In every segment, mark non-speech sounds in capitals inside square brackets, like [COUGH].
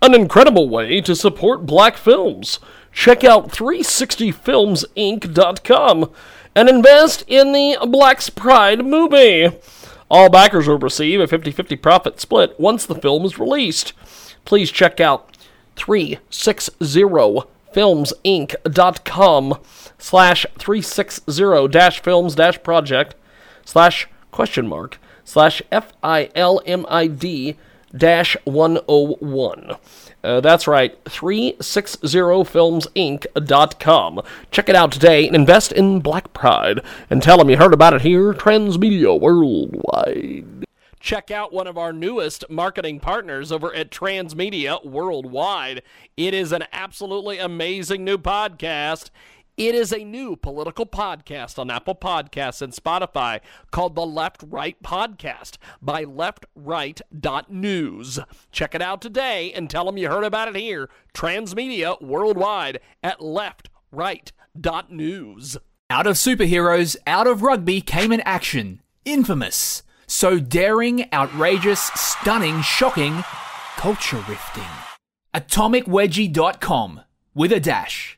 An incredible way to support black films. Check out 360filmsinc.com and invest in the Black's Pride movie. All backers will receive a 50 50 profit split once the film is released. Please check out 360filmsinc.com slash 360 dash films dash project slash question mark slash F-I-L-M-I-D dash 101. Uh, that's right, 360filmsinc.com. Check it out today and invest in Black Pride. And tell them you heard about it here, Transmedia Worldwide. Check out one of our newest marketing partners over at Transmedia Worldwide. It is an absolutely amazing new podcast. It is a new political podcast on Apple Podcasts and Spotify called the Left Right Podcast by leftright.news. Check it out today and tell them you heard about it here, Transmedia Worldwide at leftright.news. Out of superheroes, out of rugby came an action. Infamous. So daring, outrageous, stunning, shocking, culture rifting. AtomicWedgie.com with a dash.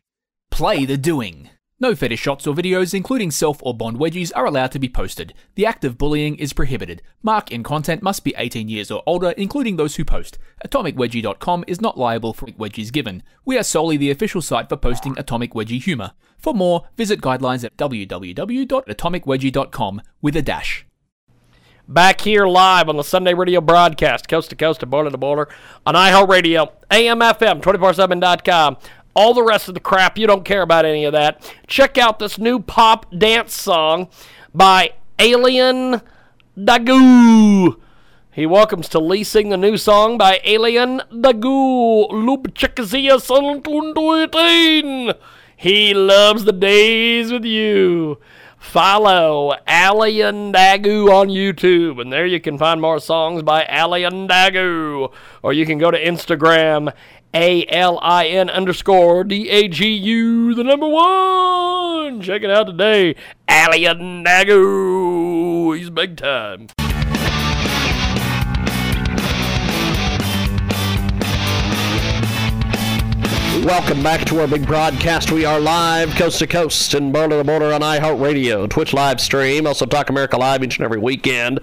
Play the doing. No fetish shots or videos, including self or bond wedgies, are allowed to be posted. The act of bullying is prohibited. Mark in content must be 18 years or older, including those who post. AtomicWedgie.com is not liable for wedgies given. We are solely the official site for posting Atomic Wedgie humor. For more, visit guidelines at www.atomicwedgie.com with a dash. Back here live on the Sunday radio broadcast, coast to coast and border to border, on iHeartRadio, AMFM, 247.com all the rest of the crap, you don't care about any of that. Check out this new pop dance song by Alien Dagu. He welcomes to leasing the new song by Alien Dagu. Lubchakazia Santunduitin. He loves the days with you. Follow Alien Dagu on YouTube, and there you can find more songs by Alien Dagu. Or you can go to Instagram a L I N underscore D A G U, the number one. Check it out today. Alien Nagu. He's big time. Welcome back to our big broadcast. We are live coast to coast and border to border on iHeartRadio, Twitch live stream, also Talk America Live each and every weekend.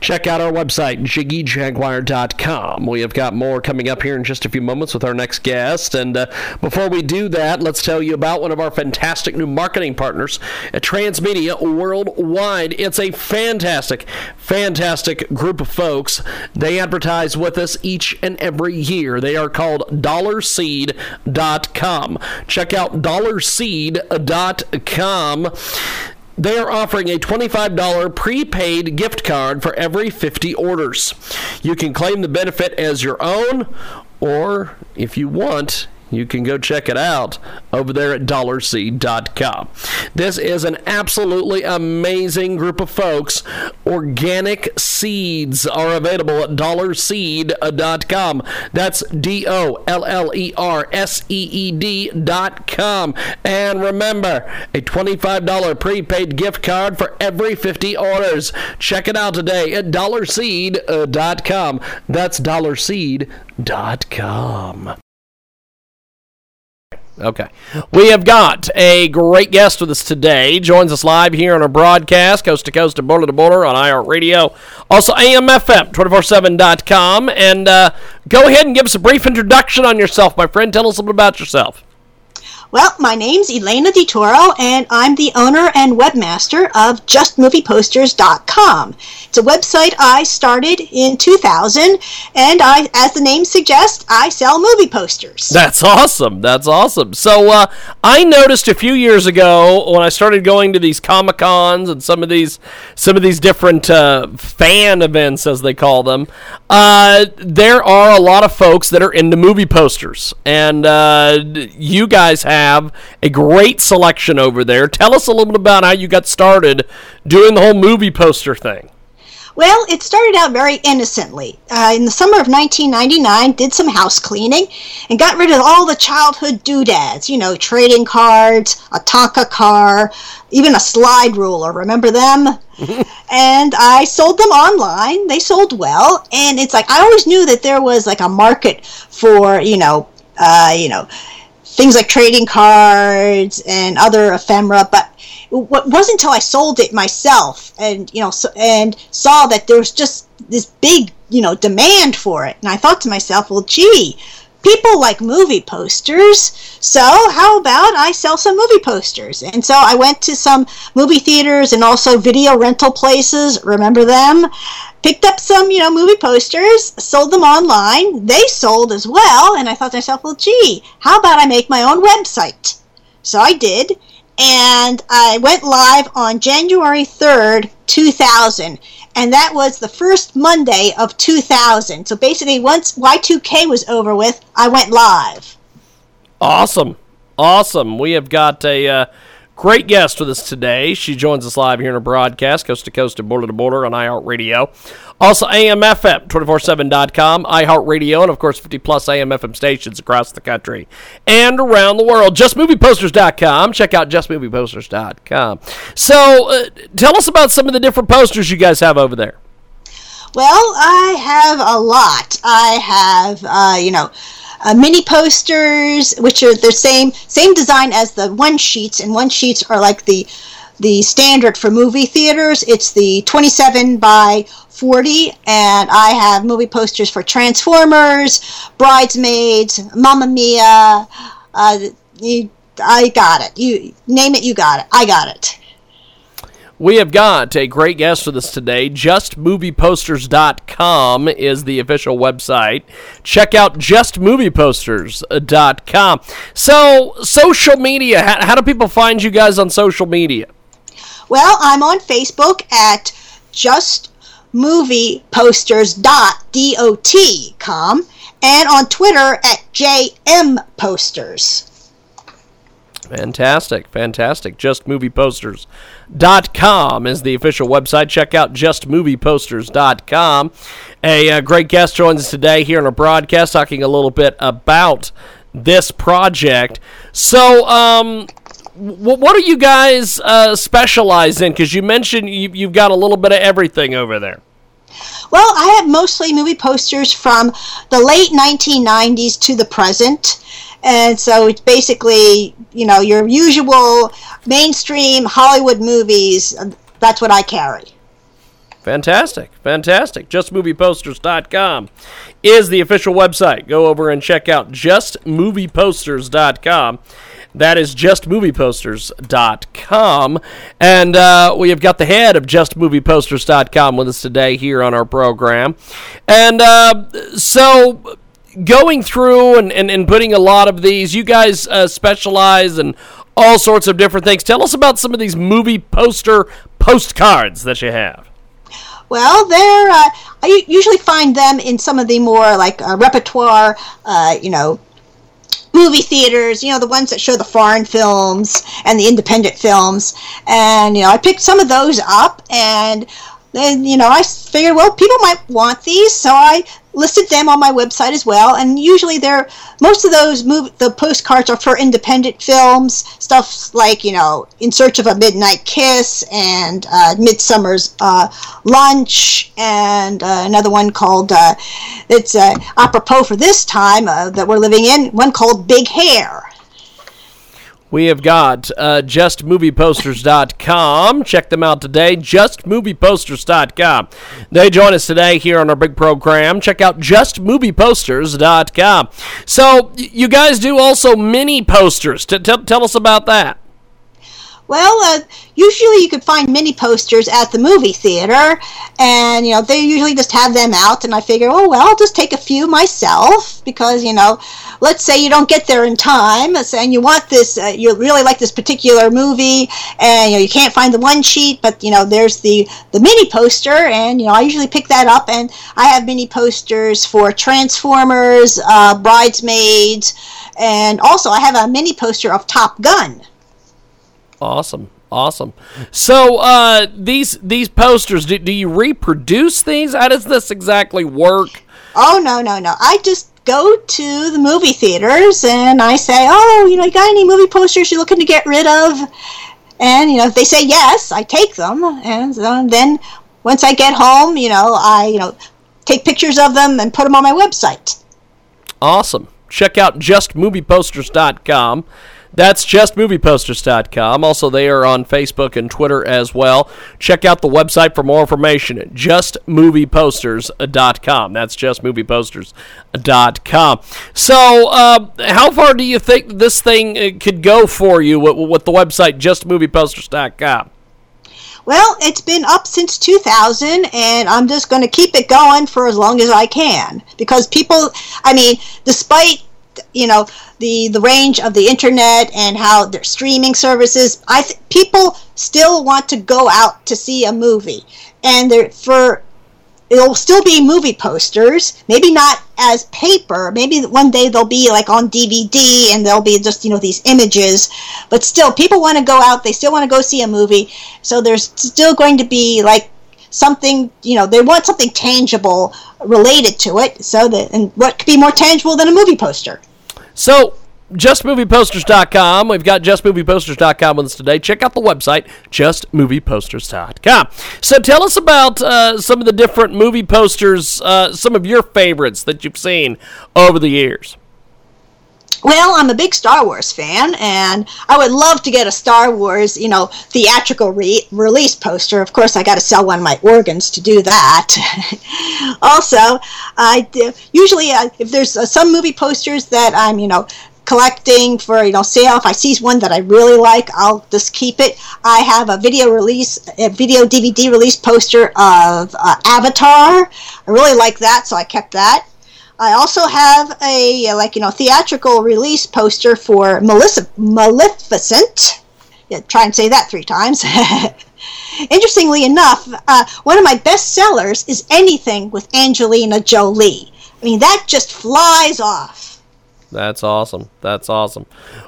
Check out our website, JiggyJaguar.com. We have got more coming up here in just a few moments with our next guest. And uh, before we do that, let's tell you about one of our fantastic new marketing partners at Transmedia Worldwide. It's a fantastic, fantastic group of folks. They advertise with us each and every year. They are called Dollar Seed dollarseed.com. Check out dollarseed.com. They are offering a $25 prepaid gift card for every 50 orders. You can claim the benefit as your own, or if you want, you can go check it out over there at dollarseed.com. This is an absolutely amazing group of folks. Organic seeds are available at dollarseed.com. That's D O L L E R S E E D.com. And remember, a $25 prepaid gift card for every 50 orders. Check it out today at dollarseed.com. That's dollarseed.com. Okay. We have got a great guest with us today. Joins us live here on our broadcast, coast to coast and border to border on iHeartRadio. Also, AMFM247.com. And uh, go ahead and give us a brief introduction on yourself, my friend. Tell us a little about yourself. Well, my name's Elena DiToro, and I'm the owner and webmaster of JustMoviePosters.com. It's a website I started in 2000, and I, as the name suggests, I sell movie posters. That's awesome. That's awesome. So uh, I noticed a few years ago when I started going to these comic cons and some of these some of these different uh, fan events, as they call them, uh, there are a lot of folks that are into movie posters, and uh, you guys have a great selection over there. Tell us a little bit about how you got started doing the whole movie poster thing. Well, it started out very innocently. Uh, in the summer of 1999, did some house cleaning and got rid of all the childhood doodads. You know, trading cards, a Tonka car, even a slide ruler. Remember them? [LAUGHS] and I sold them online. They sold well, and it's like I always knew that there was like a market for you know, uh, you know, things like trading cards and other ephemera, but it wasn't until I sold it myself and you know so, and saw that there was just this big you know demand for it, and I thought to myself, well, gee, people like movie posters, so how about I sell some movie posters? And so I went to some movie theaters and also video rental places. Remember them? Picked up some, you know, movie posters, sold them online. They sold as well, and I thought to myself, well, gee, how about I make my own website? So I did, and I went live on January 3rd, 2000. And that was the first Monday of 2000. So basically, once Y2K was over with, I went live. Awesome. Awesome. We have got a uh, great guest with us today. She joins us live here in a broadcast, coast to coast and border to border on iHeartRadio. Also, AMFM, 247.com, iHeartRadio, and of course, 50 plus AMFM stations across the country and around the world. JustMoviePosters.com. Check out JustMoviePosters.com. So, uh, tell us about some of the different posters you guys have over there. Well, I have a lot. I have, uh, you know, uh, mini posters, which are the same same design as the one sheets, and one sheets are like the the standard for movie theaters. It's the 27 by 40, and I have movie posters for Transformers, Bridesmaids, Mamma Mia. Uh, you, I got it. You name it, you got it. I got it. We have got a great guest with us today. JustMoviePosters.com is the official website. Check out JustMoviePosters.com. So, social media, how, how do people find you guys on social media? Well, I'm on Facebook at Just movieposters.dot.com and on Twitter at jmposters. Fantastic, fantastic. JustMoviePosters.com is the official website. Check out JustMoviePosters.com. A, a uh, great guest joins us today here on a broadcast talking a little bit about this project. So, um, what do you guys uh, specialize in? Because you mentioned you, you've got a little bit of everything over there. Well, I have mostly movie posters from the late 1990s to the present. And so it's basically, you know, your usual mainstream Hollywood movies. That's what I carry. Fantastic. Fantastic. JustMoviePosters.com is the official website. Go over and check out JustMoviePosters.com. That is justmovieposters.com. And uh, we have got the head of justmovieposters.com with us today here on our program. And uh, so going through and, and, and putting a lot of these, you guys uh, specialize in all sorts of different things. Tell us about some of these movie poster postcards that you have. Well, they're uh, I usually find them in some of the more like uh, repertoire, uh, you know, movie theaters, you know, the ones that show the foreign films and the independent films. And, you know, I picked some of those up and then, you know, I figured, well, people might want these, so I listed them on my website as well. And usually they're, most of those move, the postcards are for independent films, stuff like, you know, In Search of a Midnight Kiss and uh, Midsummer's uh, Lunch and uh, another one called, uh, it's uh, apropos for this time uh, that we're living in, one called Big Hair. We have got uh, justmovieposters.com. Check them out today. Justmovieposters.com. They join us today here on our big program. Check out justmovieposters.com. So, you guys do also mini posters. T- t- tell us about that. Well, uh, usually you could find mini posters at the movie theater, and you know they usually just have them out. And I figure, oh well, I'll just take a few myself because you know, let's say you don't get there in time, and you want this, uh, you really like this particular movie, and you know you can't find the one sheet, but you know there's the the mini poster, and you know I usually pick that up, and I have mini posters for Transformers, uh, Bridesmaids, and also I have a mini poster of Top Gun. Awesome. Awesome. So uh, these these posters, do, do you reproduce these? How does this exactly work? Oh no no no! I just go to the movie theaters and I say, oh, you know, you got any movie posters you're looking to get rid of? And you know, if they say yes, I take them, and then once I get home, you know, I you know take pictures of them and put them on my website. Awesome. Check out justmovieposters.com. That's justmovieposters.com. Also, they are on Facebook and Twitter as well. Check out the website for more information at justmovieposters.com. That's justmovieposters.com. So, uh, how far do you think this thing uh, could go for you with, with the website justmovieposters.com? Well, it's been up since 2000, and I'm just going to keep it going for as long as I can. Because people, I mean, despite you know the the range of the internet and how their streaming services i th- people still want to go out to see a movie. And there for it'll still be movie posters maybe not as paper maybe one day they'll be like on dvd and they'll be just you know these images. But still people want to go out they still want to go see a movie. So there's still going to be like something you know they want something tangible related to it so that and what could be more tangible than a movie poster so justmovieposters.com. We've got justmovieposters.com with us today. Check out the website, justmovieposters.com. So tell us about uh, some of the different movie posters, uh, some of your favorites that you've seen over the years. Well, I'm a big Star Wars fan, and I would love to get a Star Wars, you know, theatrical re- release poster. Of course, I got to sell one of my organs to do that. [LAUGHS] also, I usually uh, if there's uh, some movie posters that I'm, you know, collecting for you know sale. If I see one that I really like, I'll just keep it. I have a video release, a video DVD release poster of uh, Avatar. I really like that, so I kept that. I also have a like you know theatrical release poster for Melissa Maleficent. Yeah, try and say that three times. [LAUGHS] Interestingly enough, uh, one of my best sellers is anything with Angelina Jolie. I mean, that just flies off. That's awesome. That's awesome.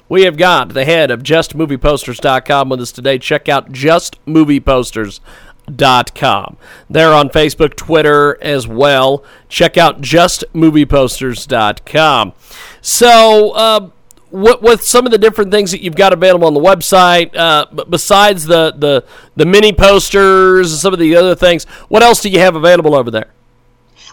We have got the head of JustMoviePosters.com with us today. Check out JustMoviePosters.com com. They're on Facebook, Twitter as well. Check out justmovieposters.com. So, uh, with some of the different things that you've got available on the website, uh, besides the, the the mini posters and some of the other things, what else do you have available over there?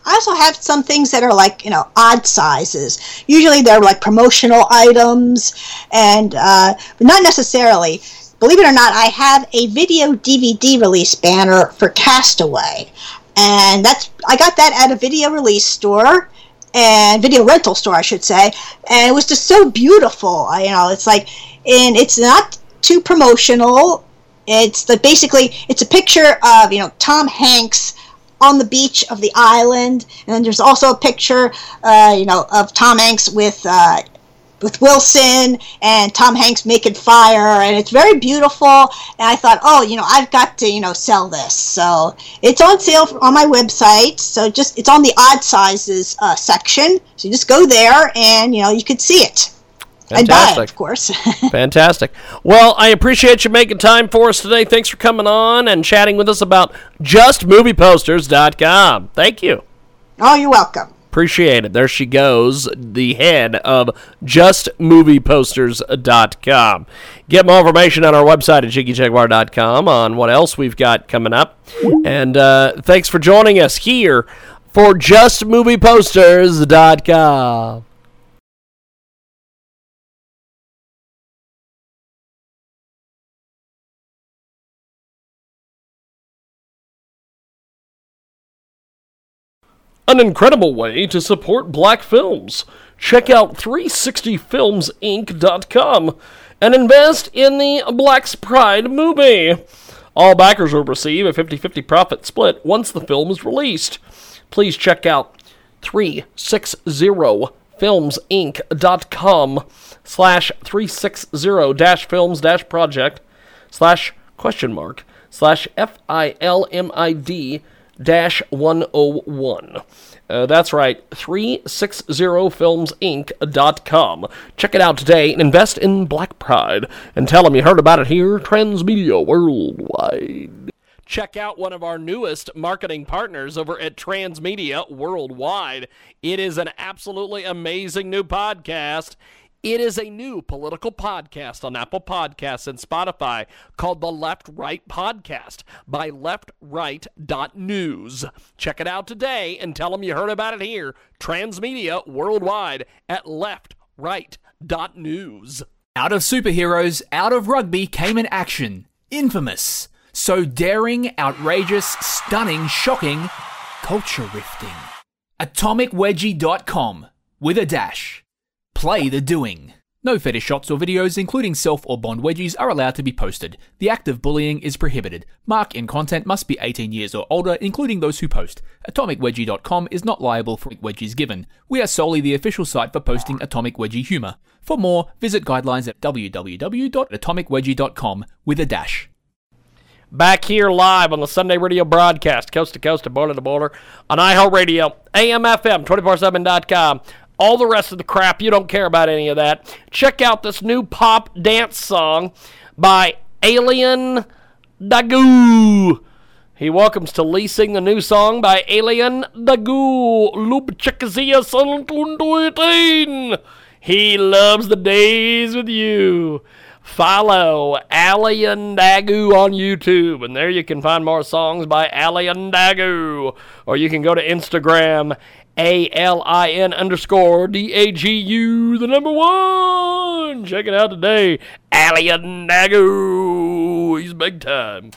I also have some things that are like you know odd sizes. Usually they're like promotional items, and uh, not necessarily believe it or not, I have a video DVD release banner for Castaway, and that's I got that at a video release store and video rental store, I should say, and it was just so beautiful. I, you know, it's like, and it's not too promotional. It's the basically it's a picture of you know Tom Hanks on the beach of the island, and then there's also a picture, uh, you know, of Tom Hanks with uh, with Wilson and Tom Hanks making fire, and it's very beautiful. And I thought, oh, you know, I've got to, you know, sell this. So it's on sale on my website. So just it's on the odd sizes uh, section. So you just go there, and you know, you could see it. Fantastic. buy it, of course. [LAUGHS] Fantastic. Well, I appreciate you making time for us today. Thanks for coming on and chatting with us about justmovieposters.com. Thank you. Oh, you're welcome. Appreciate it. There she goes, the head of justmovieposters.com. Get more information on our website at jiggyjaguar.com on what else we've got coming up. And uh, thanks for joining us here for justmovieposters.com. an incredible way to support black films. Check out 360filmsinc.com and invest in the Black's Pride movie. All backers will receive a 50 50 profit split once the film is released. Please check out 360filmsinc.com slash 360 dash films dash project slash question mark slash F-I-L-M-I-D dash 101. Uh, that's right, 360filmsinc.com. Check it out today and invest in Black Pride. And tell them you heard about it here, Transmedia Worldwide. Check out one of our newest marketing partners over at Transmedia Worldwide. It is an absolutely amazing new podcast. It is a new political podcast on Apple Podcasts and Spotify called the Left Right Podcast by leftright.news. Check it out today and tell them you heard about it here, Transmedia Worldwide at leftright.news. Out of superheroes, out of rugby came an action. Infamous. So daring, outrageous, stunning, shocking, culture rifting. AtomicWedgie.com with a dash. Play the doing. No fetish shots or videos, including self or bond wedgies, are allowed to be posted. The act of bullying is prohibited. Mark in content must be 18 years or older, including those who post. AtomicWedgie.com is not liable for wedgies given. We are solely the official site for posting Atomic Wedgie humor. For more, visit guidelines at www.atomicwedgie.com with a dash. Back here live on the Sunday radio broadcast, coast to coast and border to border, on iHeartRadio, AMFM, 247.com all the rest of the crap, you don't care about any of that. Check out this new pop dance song by Alien Dagu. He welcomes to leasing the new song by Alien Dagu. Lubchikazia He loves the days with you. Follow Alien Dagu on YouTube, and there you can find more songs by Alien Dagu. Or you can go to Instagram a L I N underscore D A G U, the number one. Check it out today. Alien Nagu. He's big time.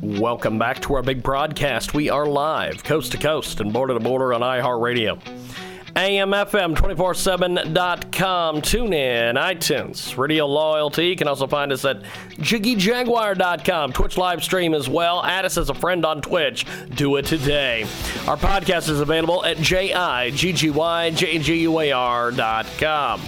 Welcome back to our big broadcast. We are live, coast to coast and border to border on iHeartRadio. AMFM247.com. Tune in, iTunes, Radio Loyalty. You can also find us at JiggyJaguar.com. Twitch live stream as well. Add us as a friend on Twitch. Do it today. Our podcast is available at JIGGYJAGUAR.com.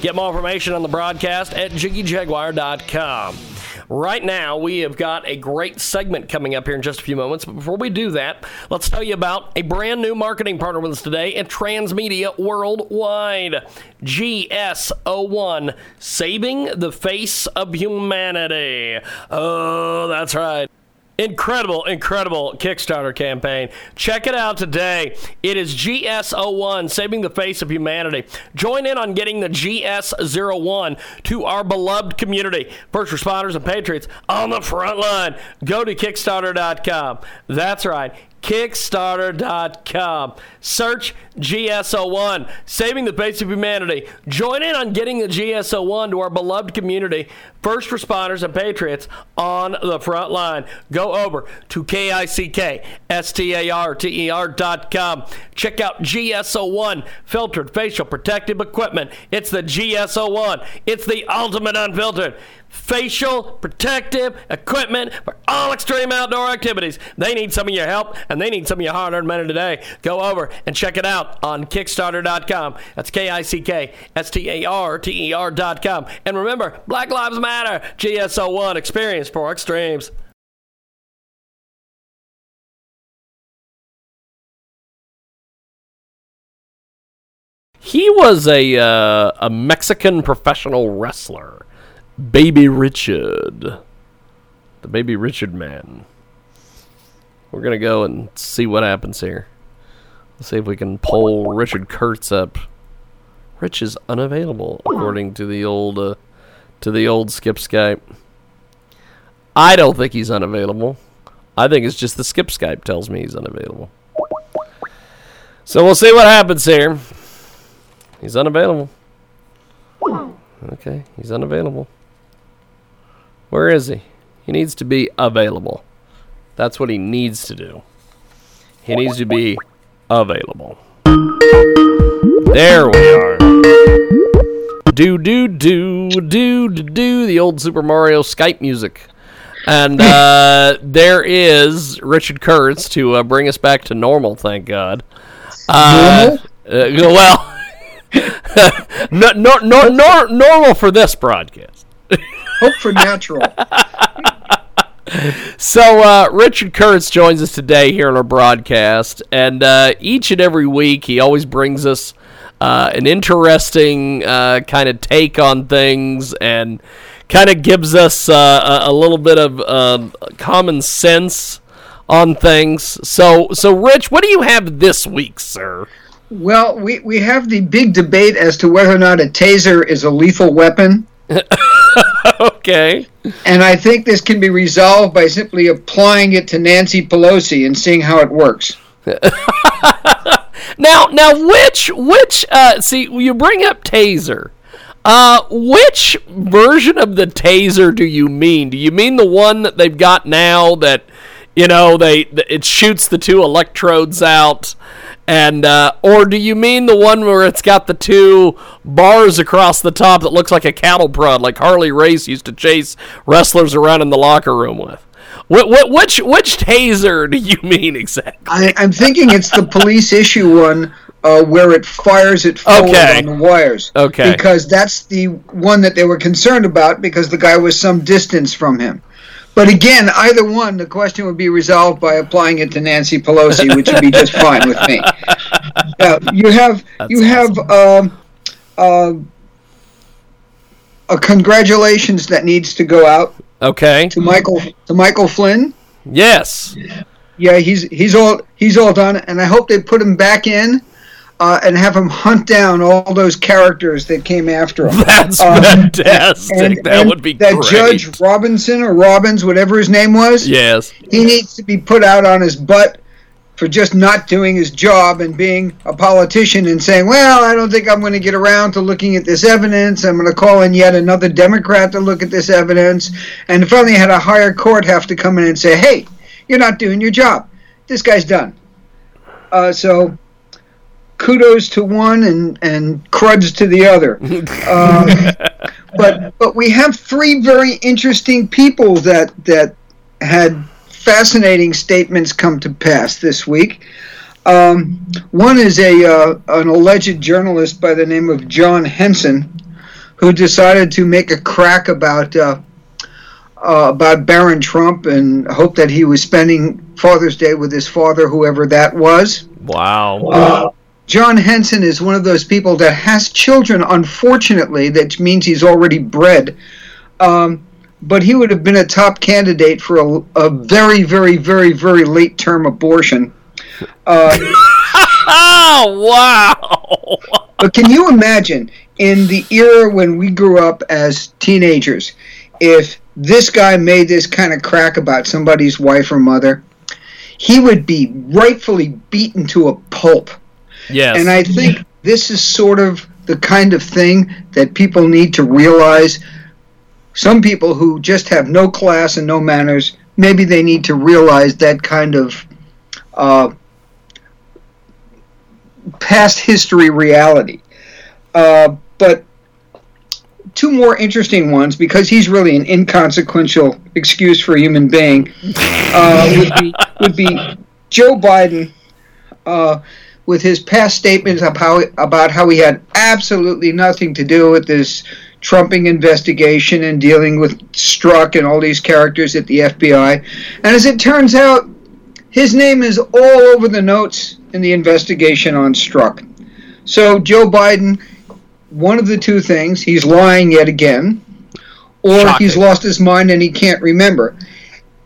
Get more information on the broadcast at JiggyJaguar.com. Right now, we have got a great segment coming up here in just a few moments. But before we do that, let's tell you about a brand new marketing partner with us today at Transmedia Worldwide. GS01, Saving the Face of Humanity. Oh, that's right. Incredible, incredible Kickstarter campaign. Check it out today. It is GS01, Saving the Face of Humanity. Join in on getting the GS01 to our beloved community, first responders and patriots on the front line. Go to Kickstarter.com. That's right. Kickstarter.com. Search GSO1, Saving the Face of Humanity. Join in on getting the GSO1 to our beloved community, first responders and patriots on the front line. Go over to K-I-C-K-S-T-A-R-T-E-R.com. Check out GSO1, Filtered Facial Protective Equipment. It's the GSO1. It's the ultimate unfiltered facial protective equipment for all extreme outdoor activities. They need some of your help and they need some of your hard earned money today. Go over and check it out on Kickstarter.com. That's K I C K S T A R T E R.com. And remember, Black Lives Matter, GSO1 experience for extremes. He was a uh, a Mexican professional wrestler Baby Richard. The Baby Richard man. We're going to go and see what happens here. Let's see if we can pull Richard Kurtz up. Rich is unavailable, according to the old uh, to the old skip Skype. I don't think he's unavailable. I think it's just the skip Skype tells me he's unavailable. So we'll see what happens here. He's unavailable. Okay, he's unavailable. Where is he? He needs to be available. That's what he needs to do. He needs to be available. There we are. Do do do do do do the old Super Mario Skype music. And uh, [LAUGHS] there is Richard Kurtz to uh, bring us back to normal, thank God. Uh, uh, well, no, no, no, no, normal for this broadcast. Hope for natural. [LAUGHS] So uh, Richard Kurtz joins us today here on our broadcast, and uh, each and every week he always brings us uh, an interesting uh, kind of take on things and kind of gives us uh, a, a little bit of um, common sense on things. So, so Rich, what do you have this week, sir? Well, we, we have the big debate as to whether or not a taser is a lethal weapon. [LAUGHS] [LAUGHS] okay. And I think this can be resolved by simply applying it to Nancy Pelosi and seeing how it works. [LAUGHS] Now, now, which which uh, see you bring up taser. Uh, which version of the taser do you mean? Do you mean the one that they've got now that you know they it shoots the two electrodes out? And uh, or do you mean the one where it's got the two bars across the top that looks like a cattle prod, like Harley Race used to chase wrestlers around in the locker room with? What, what, which which taser do you [LAUGHS] mean exactly? I, I'm thinking it's the police issue one uh, where it fires it forward Okay. on the wires. Okay. Because that's the one that they were concerned about because the guy was some distance from him. But again, either one, the question would be resolved by applying it to Nancy Pelosi, which would be just fine with me. [LAUGHS] Now, you have you have um, uh, a congratulations that needs to go out Okay. to Michael to Michael Flynn. Yes. Yeah, he's he's all he's all done, and I hope they put him back in uh, and have him hunt down all those characters that came after him. That's Um, fantastic. And- that and would be that great. Judge Robinson or Robbins, whatever his name was. Yes. he needs to be put out on his butt for just not doing his job and being a politician and saying, "Well, I don't think I'm going to get around to looking at this evidence. I'm going to call in yet another Democrat to look at this evidence." And finally, had a higher court have to come in and say, "Hey, you're not doing your job. This guy's done." Uh, so. Kudos to one and, and cruds to the other. [LAUGHS] Um, but but we have three very interesting people that that had fascinating statements come to pass this week. Um, one is a uh, an alleged journalist by the name of John Henson, who decided to make a crack about uh, uh, about Barron Trump and hoped that he was spending Father's Day with his father, whoever that was. Wow. Uh, John Henson is one of those people that has children, unfortunately, that means he's already bred. Um, but he would have been a top candidate for a, a very, very, very, very late term abortion. Uh, Oh [LAUGHS] wow. but can you imagine in the era when we grew up as teenagers, if this guy made this kind of crack about somebody's wife or mother, he would be rightfully beaten to a pulp. Yes. And I think this is sort of the kind of thing that people need to realize. Some people who just have no class and no manners, maybe they need to realize that kind of uh, past history reality. Uh, but two more interesting ones, because he's really an inconsequential excuse for a human being, uh, would, be, would be Joe Biden. With his past statements of how about how he had absolutely nothing to do with this trumping investigation and dealing with Strzok and all these characters at the FBI. And as it turns out, his name is all over the notes in the investigation on Strzok. So Joe Biden, one of the two things, he's lying yet again, or Shocking. he's lost his mind and he can't remember.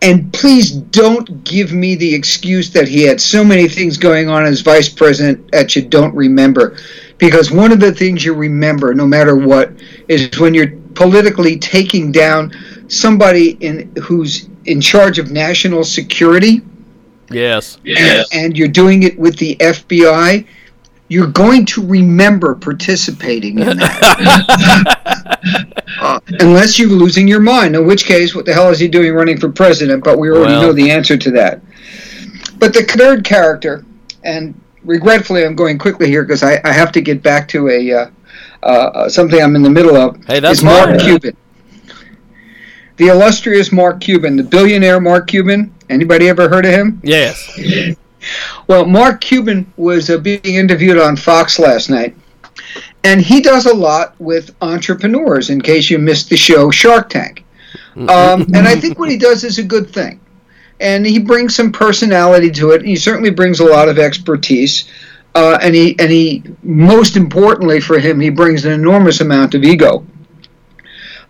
And please don't give me the excuse that he had so many things going on as vice president that you don't remember. Because one of the things you remember, no matter what, is when you're politically taking down somebody in who's in charge of national security yes. and, and you're doing it with the FBI, you're going to remember participating in that. [LAUGHS] uh, unless you're losing your mind, in which case, what the hell is he doing running for president? But we already Well. know the answer to that. But the third character, and regretfully, I'm going quickly here because I, I have to get back to a uh, uh, something I'm in the middle of. Hey, that's is Mark. Cuban. The illustrious Mark Cuban, the billionaire Mark Cuban. Anybody ever heard of him? Yes. Well, Mark Cuban was uh, being interviewed on Fox last night, and he does a lot with entrepreneurs. In case you missed the show Shark Tank, um, and I think what he does is a good thing, and he brings some personality to it. He certainly brings a lot of expertise, uh, and he and he most importantly for him, he brings an enormous amount of ego.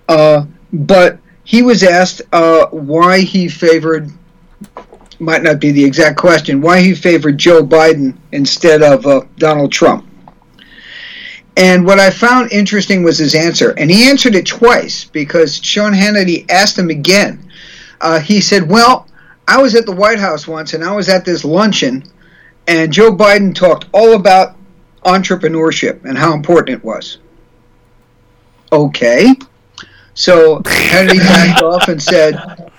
Uh, but he was asked uh, why he favored might not be the exact question why he favored Joe Biden instead of uh, Donald Trump. And what I found interesting was his answer, and he answered it twice because Sean Hannity asked him again. Uh, he said, "Well, I was at the White House once, and I was at this luncheon, and Joe Biden talked all about entrepreneurship and how important it was." Okay, so Hannity backed [LAUGHS] off and said,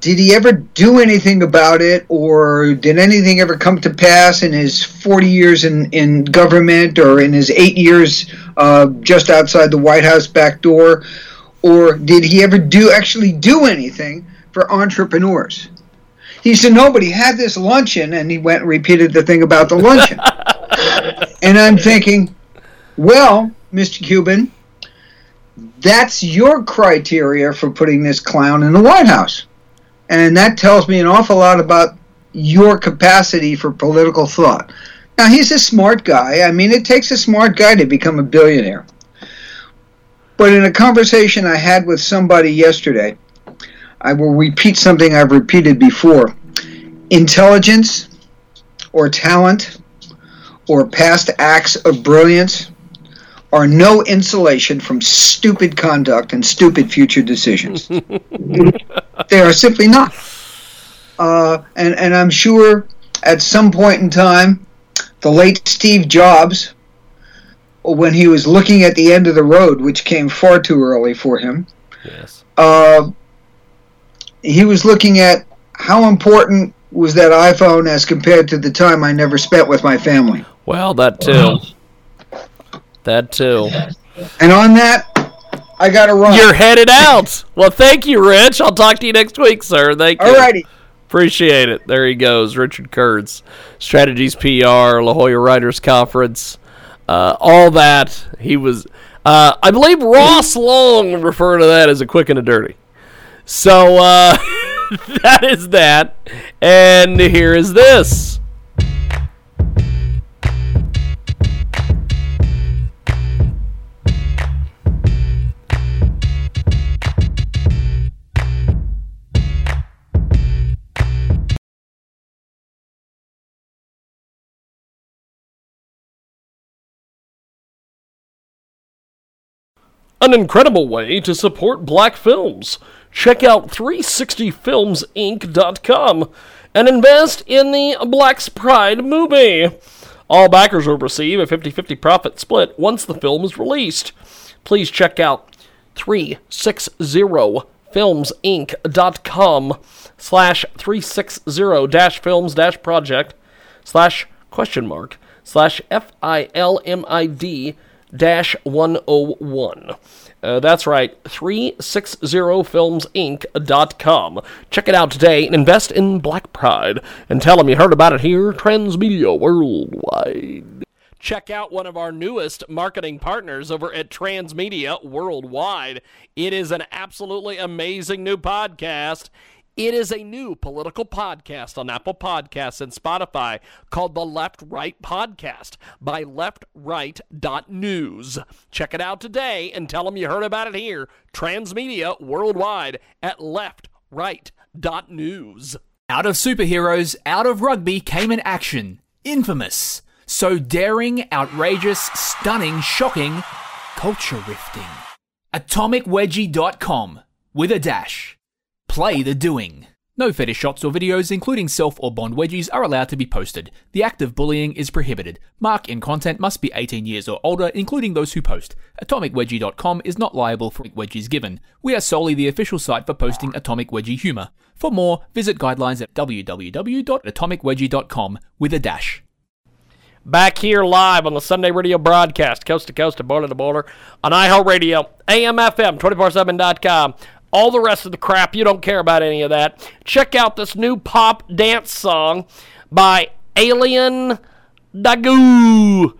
did he ever do anything about it or did anything ever come to pass in his 40 years in, in government or in his eight years uh, just outside the white house back door? Or did he ever do actually do anything for entrepreneurs? He said nobody had this luncheon and he went and repeated the thing about the luncheon. [LAUGHS] And i'm thinking well mr cuban that's your criteria for putting this clown in the white house and that tells me an awful lot about your capacity for political thought. Now, he's a smart guy. I mean, it takes a smart guy to become a billionaire. But in a conversation I had with somebody yesterday, I will repeat something I've repeated before intelligence or talent or past acts of brilliance are no insulation from stupid conduct and stupid future decisions. [LAUGHS] they are simply not. Uh, and, and I'm sure at some point in time, the late Steve Jobs, when he was looking at the end of the road, which came far too early for him, Yes. uh, he was looking at how important was that iPhone as compared to the time I never spent with my family. Well, that too. That too. And on that, I got to run. You're headed out. Well, thank you, Rich. I'll talk to you next week, sir. Thank you. Alrighty. Appreciate it. There he goes, Richard Kurtz, Strategies PR, La Jolla Writers Conference, uh, all that. He was, uh, I believe Ross Long would refer to that as a quick and a dirty. So uh, [LAUGHS] that is that, and here is this. An incredible way to support black films. Check out 360filmsinc.com and invest in the Black's Pride movie. All backers will receive a 50 50 profit split once the film is released. Please check out 360filmsinc.com slash 360 dash films dash project slash question mark slash F-I-L-M-I-D dash 101. Uh, that's right, 360filmsinc.com. Check it out today and invest in Black Pride. And tell them you heard about it here, Transmedia Worldwide. Check out one of our newest marketing partners over at Transmedia Worldwide. It is an absolutely amazing new podcast. It is a new political podcast on Apple Podcasts and Spotify called the Left Right Podcast by leftright.news. Check it out today and tell them you heard about it here, Transmedia Worldwide at leftright.news. Out of superheroes, out of rugby came an action. Infamous. So daring, outrageous, stunning, shocking, culture rifting. AtomicWedgie.com with a dash. Play the doing. No fetish shots or videos, including self or bond wedgies, are allowed to be posted. The act of bullying is prohibited. Mark in content must be 18 years or older, including those who post. AtomicWedgie.com is not liable for wedgies given. We are solely the official site for posting Atomic Wedgie humor. For more, visit guidelines at www.atomicwedgie.com with a dash. Back here live on the Sunday radio broadcast, coast to coast to border to border, on iHeartRadio, AMFM, 247.com all the rest of the crap, you don't care about any of that. Check out this new pop dance song by Alien Dagu.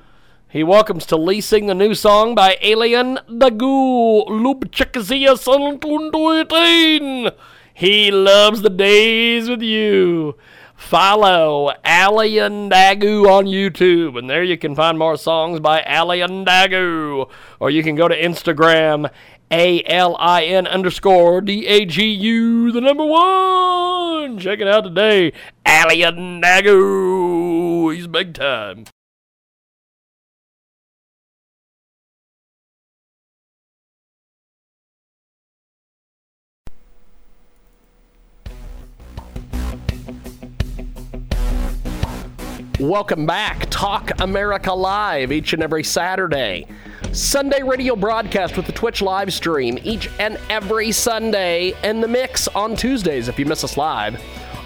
He welcomes to leasing the new song by Alien dagoo Dagu. He loves the days with you. Follow Alien Dagu on YouTube, and there you can find more songs by Alien Dagu. Or you can go to Instagram a L I N underscore D A G U, the number one. Check it out today. Alien Dagu. He's big time. Welcome back. Talk America Live each and every Saturday. Sunday radio broadcast with the Twitch live stream each and every Sunday, and the mix on Tuesdays if you miss us live.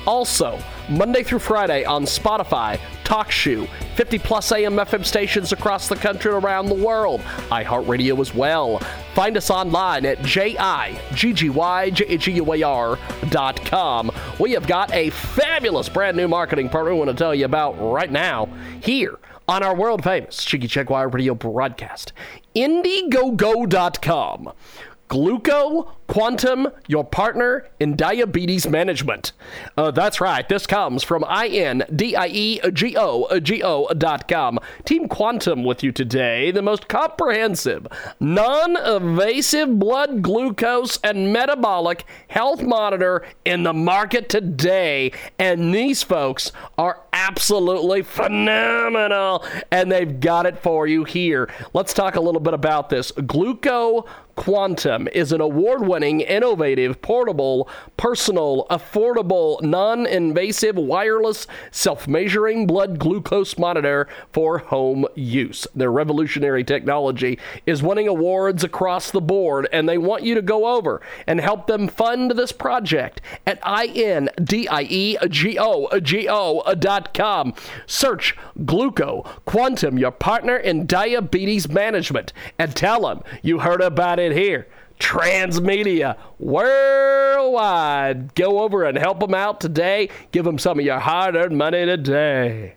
Also, Monday through Friday on Spotify, TalkShoe, 50 plus AM FM stations across the country and around the world, iHeartRadio as well. Find us online at com. We have got a fabulous brand new marketing partner we want to tell you about right now here on our world famous Cheeky Check Radio broadcast. Indiegogo.com. Gluco Quantum, your partner in diabetes management. Uh, that's right. This comes from I-N-D-I-E-G-O-G-O.com. Team Quantum with you today. The most comprehensive, non-invasive blood glucose and metabolic health monitor in the market today. And these folks are absolutely phenomenal. And they've got it for you here. Let's talk a little bit about this. Gluco Quantum is an award winning innovative, portable, personal, affordable, non invasive, wireless, self measuring blood glucose monitor for home use. Their revolutionary technology is winning awards across the board, and they want you to go over and help them fund this project at indiegogo.com. Search Gluco Quantum, your partner in diabetes management, and tell them you heard about it here. Transmedia worldwide. Go over and help them out today. Give them some of your hard earned money today.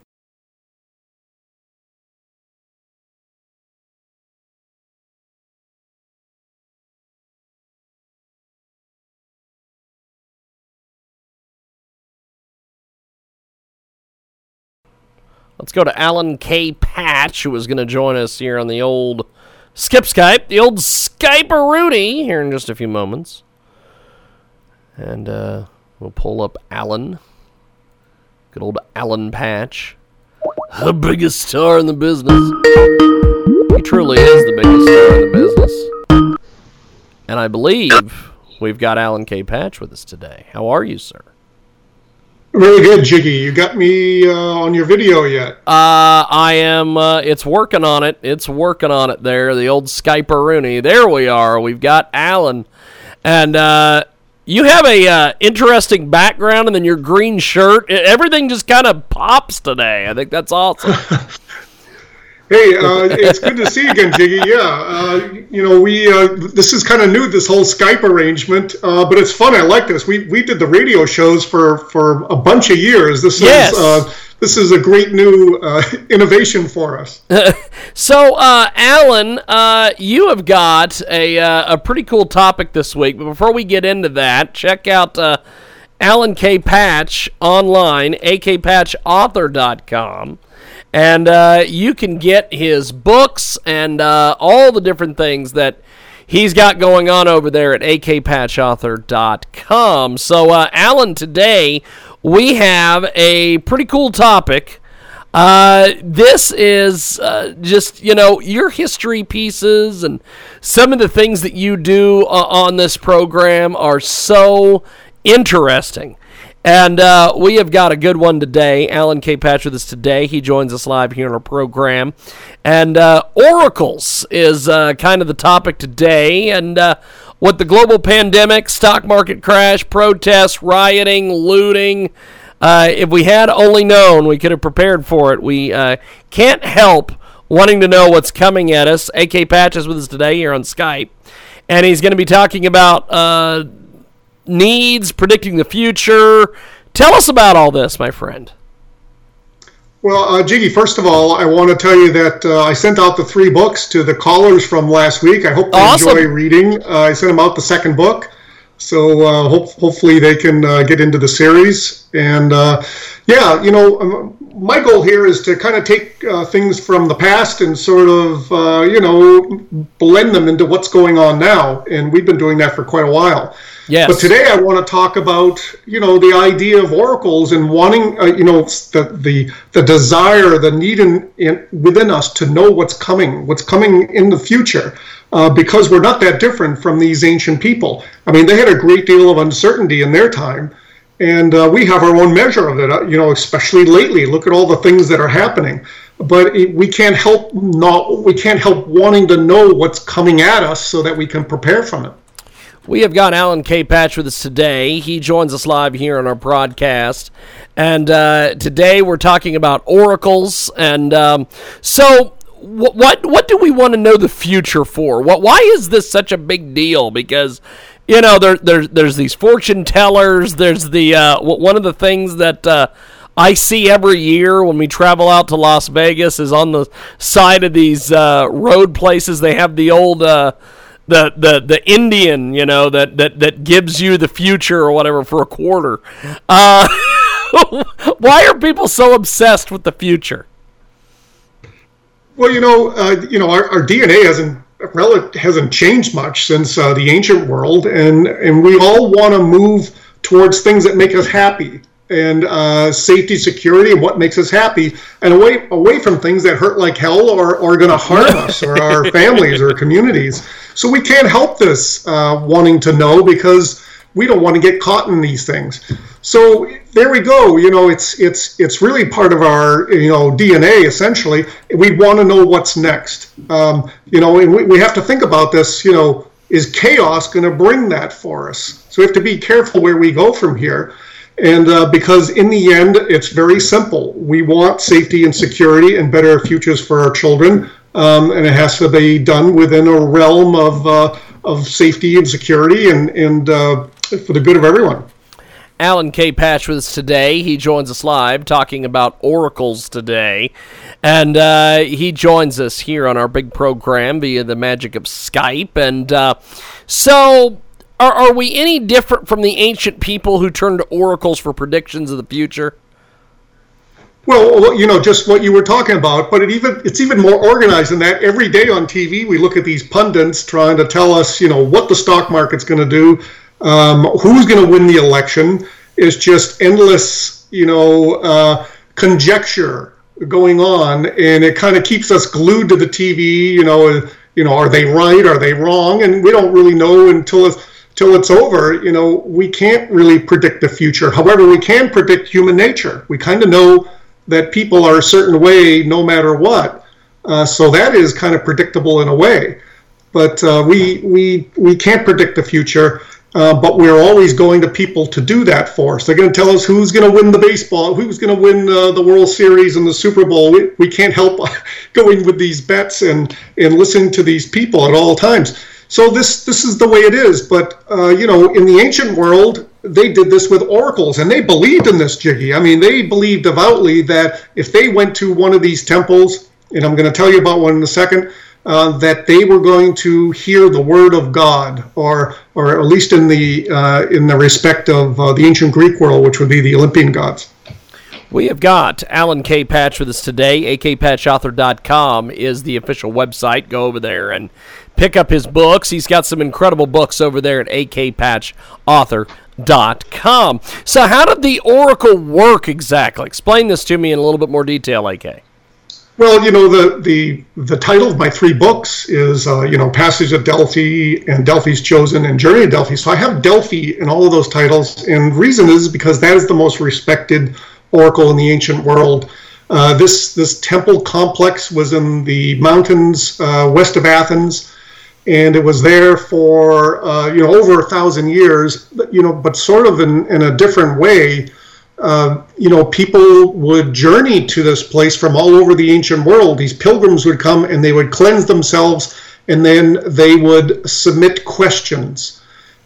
Let's go to Alan K. Patch, who is going to join us here on the old Skip Skype, the old Skyper Rooney, here in just a few moments. And uh, we'll pull up Alan. Good old Alan Patch. The biggest star in the business. He truly is the biggest star in the business. And I believe we've got Alan K. Patch with us today. How are you, sir? Really good, Jiggy. You got me uh, on your video yet? Uh, I am. Uh, it's working on it. It's working on it. There, the old Skyper Rooney. There we are. We've got Alan, and uh, you have a uh, interesting background, and then your green shirt. Everything just kind of pops today. I think that's awesome. [LAUGHS] Hey, uh, it's good to see you again, Jiggy. Yeah, uh, you know, we uh, this is kind of new, this whole Skype arrangement, uh, but it's fun. I like this. We we did the radio shows for for a bunch of years. This yes. is uh, this is a great new uh, innovation for us. [LAUGHS] so, Alan, you have got a a pretty cool topic this week. But before we get into that, check out. Alan K. Patch online, akpatchauthor.com. And uh, you can get his books and uh, all the different things that he's got going on over there at akpatchauthor.com. So, uh, Alan, today we have a pretty cool topic. Uh, this is uh, just, you know, your history pieces and some of the things that you do uh, on this program are so interesting. And uh, we have got a good one today. Alan K. Patch with us today. He joins us live here on our program. And uh, oracles is uh, kind of the topic today. And uh, what the global pandemic, stock market crash, protests, rioting, looting. Uh, if we had only known, we could have prepared for it. We uh, can't help wanting to know what's coming at us. AK Patch is with us today here on Skype. And he's going to be talking about needs, predicting the future. Tell us about all this, my friend. Well, uh, Jiggy, first of all, I want to tell you that uh, I sent out the three books to the callers from last week. I hope they awesome. enjoy reading. Uh, I sent them out the second book. So uh, hope, hopefully they can uh, get into the series. And uh, yeah, you know, um, my goal here is to kind of take uh, things from the past and sort of, uh, you know, blend them into what's going on now. And we've been doing that for quite a while. Yes. But today I want to talk about, you know, the idea of oracles and wanting, uh, you know, the, the the desire, the need in, in, within us to know what's coming, what's coming in the future, uh, because we're not that different from these ancient people. I mean, they had a great deal of uncertainty in their time, and uh, we have our own measure of it. Uh, you know, especially lately. Look at all the things that are happening. But it, we can't help not we can't help wanting to know what's coming at us so that we can prepare from it. We have got Alan K. Patch with us today. He joins us live here on our broadcast. And uh, today we're talking about oracles. And um, so, what, what what do we want to know the future for? What why is this such a big deal? Because you know there, there there's these fortune tellers. There's the uh, one of the things that uh, I see every year when we travel out to Las Vegas is on the side of these uh, road places. They have the old uh, the the the Indian, you know, that that that gives you the future or whatever for a quarter. Uh, [LAUGHS] why are people so obsessed with the future? Well, you know, uh, you know, our, our DNA hasn't hasn't changed much since uh, the ancient world, and and we all want to move towards things that make us happy and uh, safety, security, and what makes us happy, and away away from things that hurt like hell or are going to harm [LAUGHS] us or our families or communities. So we can't help this uh, wanting to know because we don't want to get caught in these things. So there we go. You know, it's it's it's really part of our you know DNA essentially. We want to know what's next. Um, you know, and we, we have to think about this. You know, is chaos going to bring that for us? So we have to be careful where we go from here. And uh, because in the end, it's very simple. We want safety and security and better futures for our children. Um, and it has to be done within a realm of, uh, of safety and security and, and uh, for the good of everyone. Alan K. Patch with us today. He joins us live talking about oracles today. And uh, he joins us here on our big program via the magic of Skype. And uh, so are, are we any different from the ancient people who turned to oracles for predictions of the future? Well, you know, just what you were talking about, but it even it's even more organized than that. Every day on TV, we look at these pundits trying to tell us, you know, what the stock market's going to do, um, who's going to win the election. Is just endless, you know, uh, conjecture going on, and it kind of keeps us glued to the TV. You know, you know, are they right? Are they wrong? And we don't really know until it's till it's over, you know, we can't really predict the future. However, we can predict human nature. We kind of know that people are a certain way no matter what. Uh, so that is kind of predictable in a way. But uh, we, we, we can't predict the future, uh, but we're always going to people to do that for us. They're going to tell us who's going to win the baseball, who's going to win uh, the World Series and the Super Bowl. We, we can't help [LAUGHS] going with these bets and, and listening to these people at all times. So this this is the way it is. But uh, you know, in the ancient world, they did this with oracles, and they believed in this, Jiggy. I mean, they believed devoutly that if they went to one of these temples, and I'm going to tell you about one in a second, uh, that they were going to hear the word of God, or or at least in the uh, in the respect of uh, the ancient Greek world, which would be the Olympian gods. We have got Alan K. Patch with us today. akpatchauthor.com is the official website. Go over there and pick up his books. He's got some incredible books over there at akpatchauthor.com. So, how did the Oracle work exactly? Explain this to me in a little bit more detail, AK. Well, you know the the the title of my three books is uh, you know Passage of Delphi and Delphi's Chosen and Journey of Delphi. So I have Delphi in all of those titles, and reason is because that is the most respected oracle in the ancient world. Uh, this this temple complex was in the mountains uh, west of Athens, and it was there for uh, you know over a thousand years. But, you know, but sort of in, in a different way uh, you know, people would journey to this place from all over the ancient world. These pilgrims would come and they would cleanse themselves and then they would submit questions.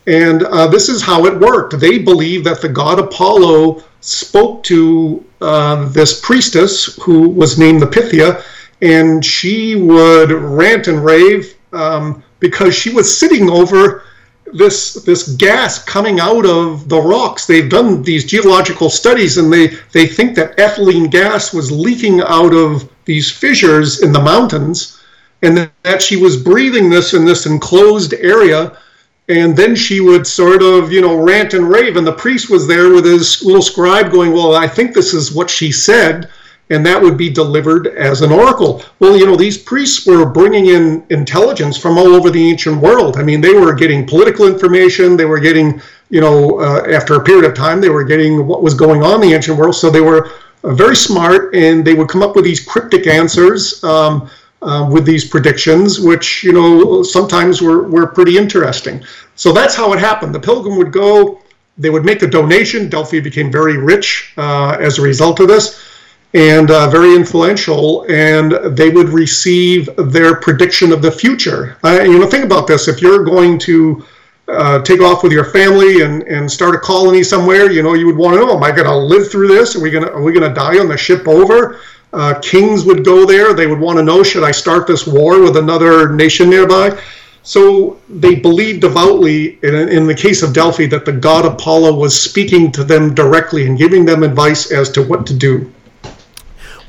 And uh, this is how it worked. They believed that the god Apollo spoke to uh, this priestess who was named the Pythia, and she would rant and rave um, because she was sitting over this this gas coming out of the rocks. They've done these geological studies, and they they think that ethylene gas was leaking out of these fissures in the mountains, and that she was breathing this in this enclosed area. And then she would sort of, you know, rant and rave. And the priest was there with his little scribe going, Well, I think this is what she said and that would be delivered as an oracle. Well, you know, these priests were bringing in intelligence from all over the ancient world. I mean, they were getting political information, they were getting, you know, uh, after a period of time, they were getting what was going on in the ancient world. So they were uh, very smart and they would come up with these cryptic answers. Um, uh, with these predictions, which you know sometimes were, were pretty interesting. So that's how it happened. The pilgrim would go, they would make a donation. Delphi became very rich uh, as a result of this and uh, very influential, and they would receive their prediction of the future. Uh, you know, think about this: if you're going to uh, take off with your family and, and start a colony somewhere, you know, you would want to know: Am I going to live through this? Are we going to are we going to die on the ship over? Uh, kings would go there; they would want to know: Should I start this war with another nation nearby? So they believed devoutly, in, in the case of Delphi, that the god Apollo was speaking to them directly and giving them advice as to what to do.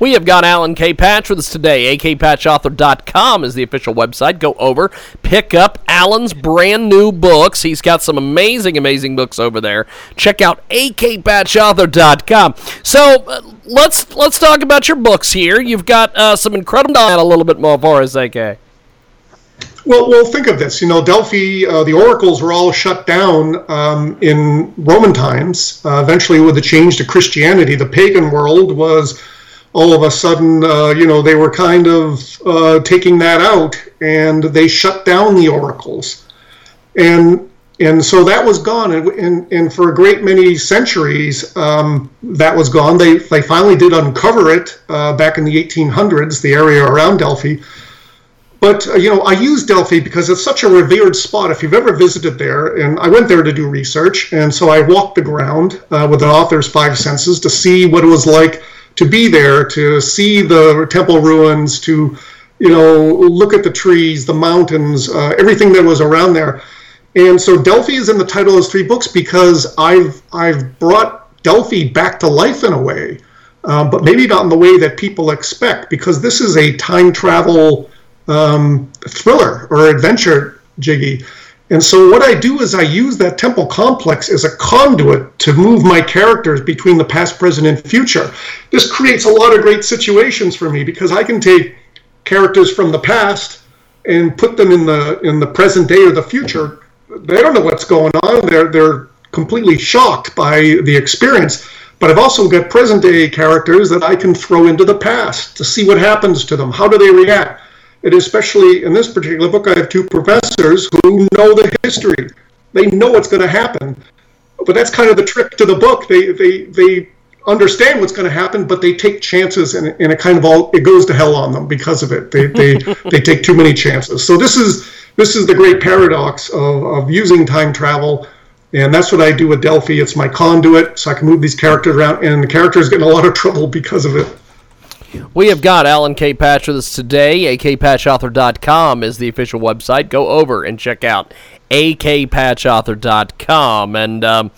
We have got Alan K. Patch with us today. akpatchauthor.com is the official website. Go over, pick up Alan's brand new books. He's got some amazing, amazing books over there. Check out akpatchauthor.com. So uh, let's let's talk about your books here. You've got uh, some incredible a little bit more for us, AK. Well, well, think of this. You know, Delphi, uh, the oracles were all shut down um, in Roman times. Uh, eventually, with the change to Christianity, the pagan world was all of a sudden, uh, you know, they were kind of uh, taking that out and they shut down the oracles. And and so that was gone. And, and, and for a great many centuries, um, that was gone. They, they finally did uncover it uh, back in the 1800s, the area around Delphi. But, uh, you know, I use Delphi because it's such a revered spot. If you've ever visited there, and I went there to do research, and so I walked the ground uh, with an author's five senses to see what it was like to be there, to see the temple ruins, to you know look at the trees, the mountains, uh, everything that was around there. And so Delphi is in the title of those three books because I've I've brought Delphi back to life in a way, um, but maybe not in the way that people expect because this is a time travel um, thriller or adventure, Jiggy. And so what I do is I use that temple complex as a conduit to move my characters between the past, present, and future. This creates a lot of great situations for me because I can take characters from the past and put them in the in the present day or the future. They don't know what's going on. They're they're completely shocked by the experience. But I've also got present day characters that I can throw into the past to see what happens to them. How do they react? And especially in this particular book, I have two professors who know the history. They know what's going to happen. But that's kind of the trick to the book. They they they understand what's going to happen, but they take chances, and, and it kind of all it goes to hell on them because of it. They they [LAUGHS] they take too many chances. So this is this is the great paradox of, of using time travel. And that's what I do with Delphi. It's my conduit, so I can move these characters around, and the characters get in a lot of trouble because of it. We have got Alan K. Patch with us today. akpatchauthor.com is the official website. Go over and check out akpatchauthor.com. And um,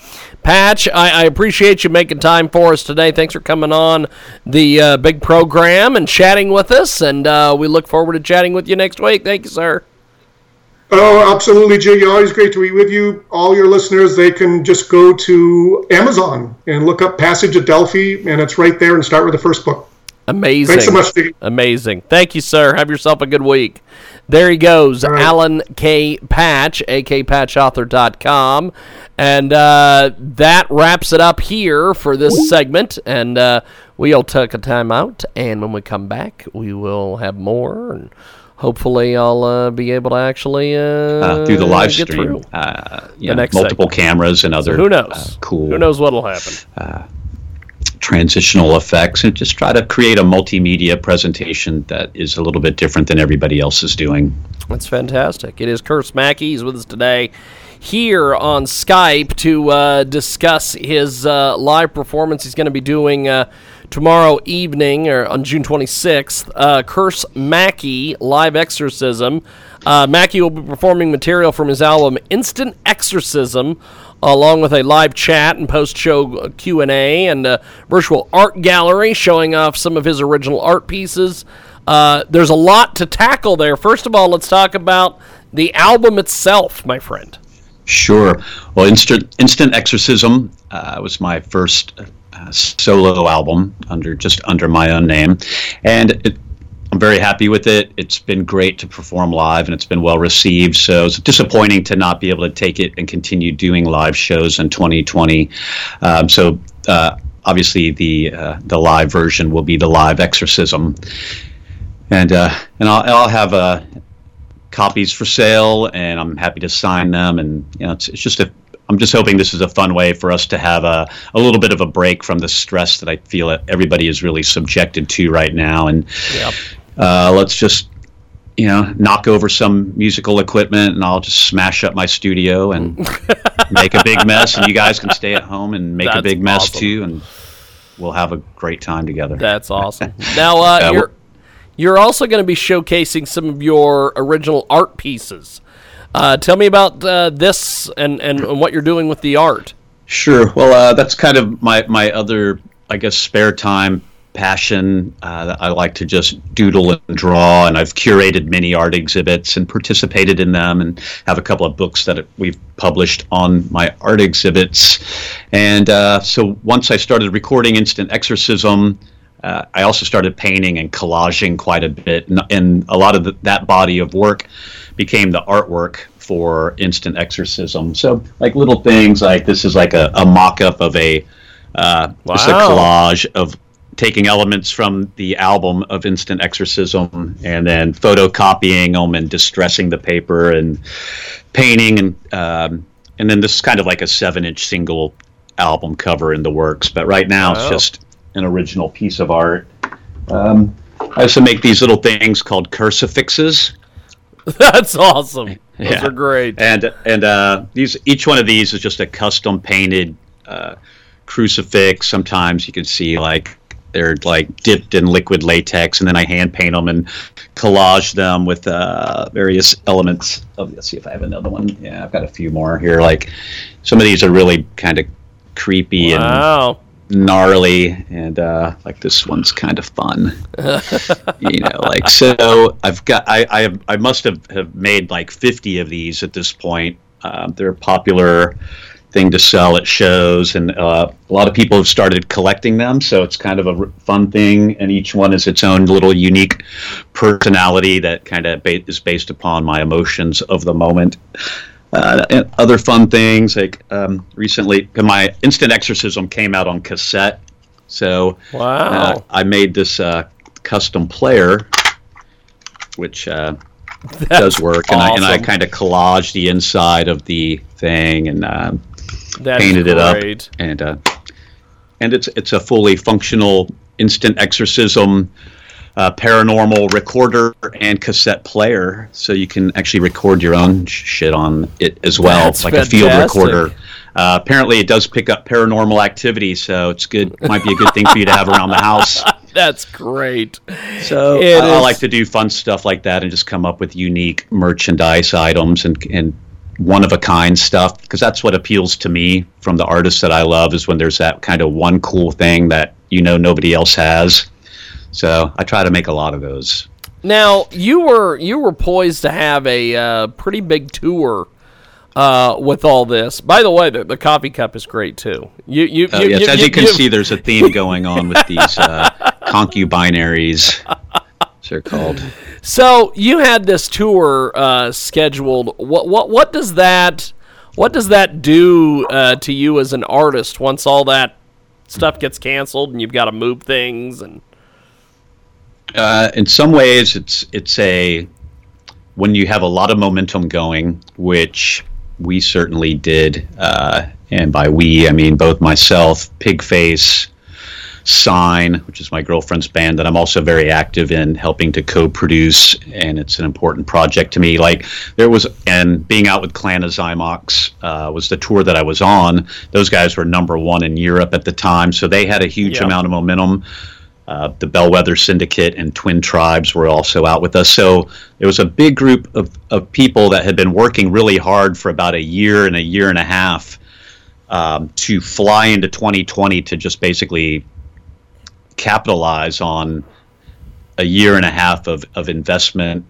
Patch, I, I, appreciate you making time for us today. Thanks for coming on the uh, big program and chatting with us. And uh, we look forward to chatting with you next week. Thank you, sir. Oh, absolutely, Jay. Always great to be with you. All your listeners, they can just go to Amazon and look up Passage of Delphi, and it's right there and start with the first book. Amazing. Thanks so much, Steve. Amazing. Thank you, sir. Have yourself a good week. There he goes, right. Alan K. Patch, akpatchauthor.com. And uh, that wraps it up here for this segment. And uh, we'll take a time out. And when we come back, we will have more. And hopefully, I'll uh, be able to actually uh, uh, through the live get stream. through. Uh, you The know, next multiple segment. cameras and other Who knows? uh, cool Who knows what'll happen? Transitional effects, and just try to create a multimedia presentation that is a little bit different than everybody else is doing. That's fantastic. It is Curse Mackey. He's with us today here on Skype to uh, discuss his uh, live performance he's going to be doing uh, tomorrow evening or on June 26th. Uh, Curse Mackey Live Exorcism. Uh, Mackey will be performing material from his album Instant Exorcism along with a live chat and post-show Q&A and a virtual art gallery showing off some of his original art pieces. Uh, there's a lot to tackle there. First of all, let's talk about the album itself, my friend. Sure. Well, Instant, Instant Exorcism uh, was my first uh, solo album under just under my own name, and it, I'm very happy with it. It's been great to perform live, and it's been well received. So it's disappointing to not be able to take it and continue doing live shows in 2020. Um, so uh, obviously, the uh, the live version will be the live Exorcism, and uh, and I'll, I'll have a copies for sale, and I'm happy to sign them. And you know, it's, it's just a. I'm just hoping this is a fun way for us to have a, a little bit of a break from the stress that I feel that everybody is really subjected to right now. And uh, let's just, you know, knock over some musical equipment, and I'll just smash up my studio and [LAUGHS] make a big mess. And you guys can stay at home and make a big mess awesome. too, and we'll have a great time together. That's [LAUGHS] awesome. now, uh, Uh, you're you're also going to be showcasing some of your original art pieces. Uh, tell me about uh, this and, and, and what you're doing with the art. Sure. Well, uh, that's kind of my, my other, I guess, spare time passion. Uh, I like to just doodle and draw, and I've curated many art exhibits and participated in them, and have a couple of books that we've published on my art exhibits. And uh, so once I started recording Instant Exorcism, uh, I also started painting and collaging quite a bit, and, and a lot of the, that body of work became the artwork for Instant Exorcism. So, like little things like this is like a, a mock up of a uh, just a Wow. collage of taking elements from the album of Instant Exorcism and then photocopying them and distressing the paper and painting and um, and then this is kind of like a seven inch single album cover in the works. But right now Wow. it's just an original piece of art. Um, I also make these little things called crucifixes. [LAUGHS] That's awesome. Those Yeah. are great. And and uh, these each one of these is just a custom painted uh, crucifix. Sometimes you can see like they're like dipped in liquid latex, and then I hand paint them and collage them with uh, various elements. Of, let's see if I have another one. Yeah, I've got a few more here. Like some of these are really kind of creepy and gnarly and uh, like this one's kind of fun [LAUGHS] you know like so i've got i i, have, I must have, have made like 50 of these at this point um, they're popular thing to sell at shows and uh, a lot of people have started collecting them so it's kind of a fun thing and each one is its own little unique personality that kind of ba- is based upon my emotions of the moment uh, and other fun things like um, recently my instant exorcism came out on cassette so Wow. uh, i made this uh, custom player which uh, does work and I, and I kind of collaged the inside of the thing and um, That's painted it up and uh, and it's it's a fully functional instant exorcism uh, paranormal recorder and cassette player, so you can actually record your own sh- shit on it as well, That's like a field recorder. Uh, apparently, it does pick up paranormal activity, so it's good. Might be a good thing for you to have around the house. [LAUGHS] That's great. So I, I like to do fun stuff like that and just come up with unique merchandise items and and one of a kind stuff because that's what appeals to me from the artists that I love is when there's that kind of one cool thing that you know nobody else has. So I try to make a lot of those. Now you were you were poised to have a uh, pretty big tour uh, with all this. By the way, the, the coffee cup is great too. You, you, Oh, you, yes, you- as you- you can see, there's a theme going on with these uh, [LAUGHS] concubinaries. They're called. So you had this tour uh, scheduled. What what what does that what does that do uh, to you as an artist once all that stuff gets canceled and you've got to move things and Uh, in some ways, it's it's a when you have a lot of momentum going, which we certainly did, uh, and by we I mean both myself, Pigface, Sign, which is my girlfriend's band that I'm also very active in helping to co-produce, and it's an important project to me. Like there was, and being out with Clan of Xymox uh, was the tour that I was on. Those guys were number one in Europe at the time, so they had a huge Yeah. amount of momentum. Uh, the Bellwether Syndicate and Twin Tribes were also out with us. So there was a big group of, of people that had been working really hard for about a year and a year and a half um, to fly into 2020 to just basically capitalize on a year and a half of, of investment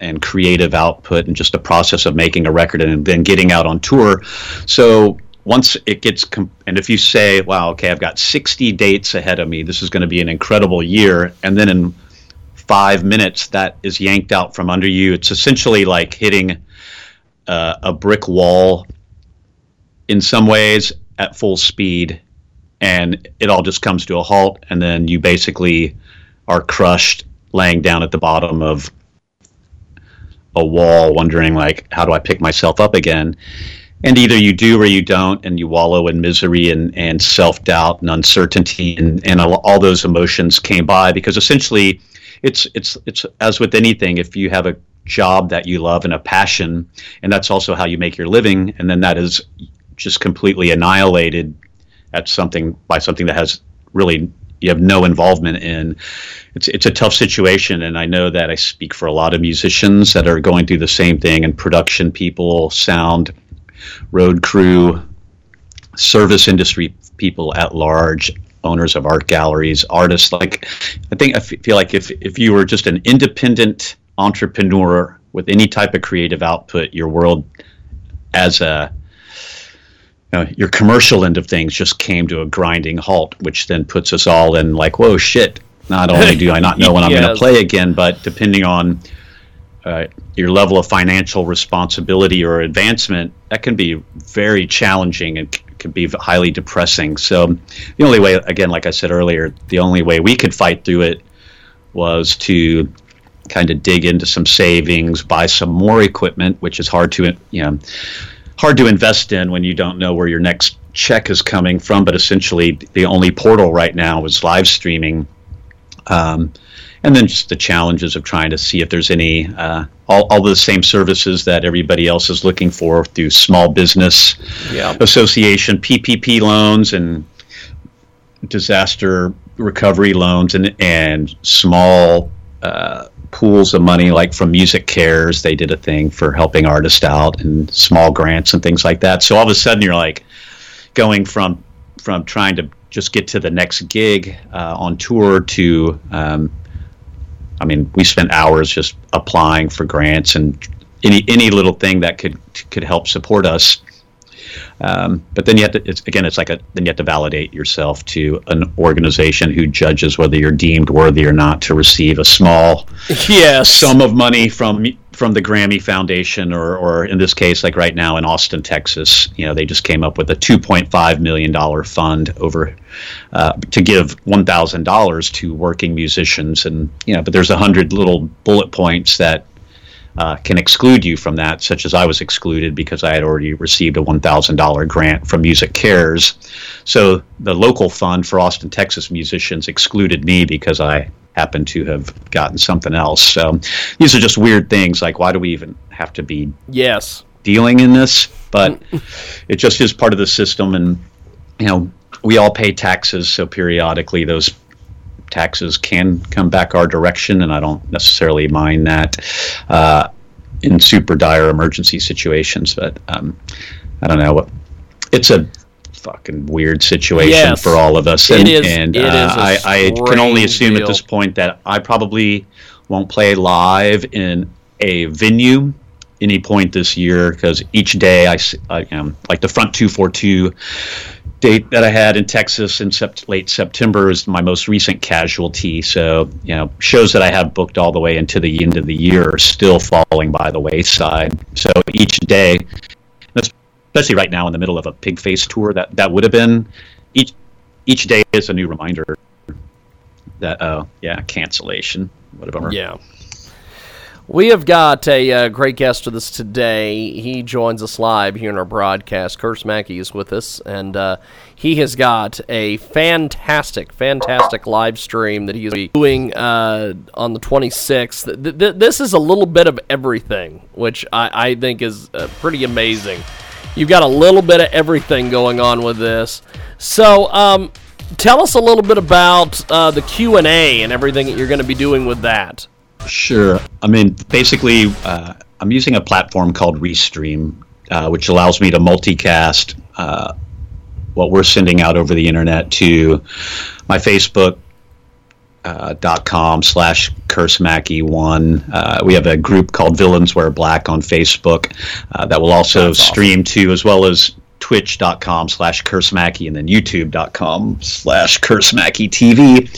and creative output and just the process of making a record and then getting out on tour. So once it gets, com- and if you say, wow, okay, I've got 60 dates ahead of me, this is going to be an incredible year, and then in five minutes that is yanked out from under you, it's essentially like hitting uh, a brick wall in some ways at full speed and it all just comes to a halt and then you basically are crushed laying down at the bottom of a wall wondering like how do i pick myself up again? And either you do or you don't and you wallow in misery and, and self-doubt and uncertainty and, and all, those emotions came by because essentially it's it's it's as with anything if you have a job that you love and a passion and that's also how you make your living and then that is just completely annihilated at something by something that has really you have no involvement in. It's it's a tough situation and I know that I speak for a lot of musicians that are going through the same thing and production people sound road crew service industry people at large owners of art galleries artists. Like I think I feel like if if you were just an independent entrepreneur with any type of creative output your world as a you know, your commercial end of things just came to a grinding halt, which then puts us all in like, whoa, shit. Not only do I not know when I'm going [LAUGHS] to play again, but depending on uh, your level of financial responsibility or advancement, that can be very challenging and c- can be highly depressing. So, the only way, again, like I said earlier, the only way we could fight through it was to kind of dig into some savings, buy some more equipment, which is hard to, you know, hard to invest in when you don't know where your next check is coming from. But essentially, the only portal right now is live streaming. Um, and then just the challenges of trying to see if there's any uh, all, all the same services that everybody else is looking for through small business Yeah. association PPP loans and disaster recovery loans and and small uh, pools of money like from MusiCares. They did a thing for helping artists out and small grants and things like that. So all of a sudden you're like going from from trying to just get to the next gig uh, on tour to um, I mean we spent hours just applying for grants and any any little thing that could could help support us. Um, but then you have to, it's, again, it's like a, then you have to validate yourself to an organization who judges whether you're deemed worthy or not to receive a small Yes. sum of money from from the Grammy Foundation, or or in this case, like right now in Austin, Texas, you know, they just came up with a 2.5 million dollar fund over uh, to give one thousand dollars to working musicians, and you know, but there's a hundred little bullet points that uh, can exclude you from that, such as I was excluded because I had already received a $1,000 grant from MusiCares. So the local fund for Austin, Texas musicians excluded me because I happened to have gotten something else. So these are just weird things like why do we even have to be Yes. dealing in this? But [LAUGHS] it just is part of the system, and you know we all pay taxes, so periodically those taxes can come back our direction, and I don't necessarily mind that uh, in super dire emergency situations. But um, I don't know what it's a fucking weird situation Yes. for all of us, and, is- and it is uh, I, I can only assume deal. at this point that I probably won't play live in a venue any point this year because each day I, I am like the Front 242 date that I had in Texas in sept- late September is my most recent casualty. So, you know, shows that I have booked all the way into the end of the year are still falling by the wayside. So each day, especially right now in the middle of a Pigface tour, that, that would have been each each day is a new reminder that, uh, yeah, cancellation. What a bummer. Yeah. We have got a uh, great guest with us today. He joins us live here in our broadcast. Curse Mackey is with us, and uh, he has got a fantastic, fantastic live stream that he's doing uh, on the 26th. Th- th- this is a little bit of everything, which I, I think is uh, pretty amazing. You've got a little bit of everything going on with this. So, um, tell us a little bit about uh, the Q and A and everything that you're going to be doing with that. Sure. I mean, basically, uh, I'm using a platform called Restream, uh, which allows me to multicast uh, what we're sending out over the internet to my Facebook. Uh, dot com slash one. Uh, we have a group called Villains Wear Black on Facebook uh, that will also stream to, as well as twitch.com slash curse Mackey and then youtube.com slash curse Mackey TV.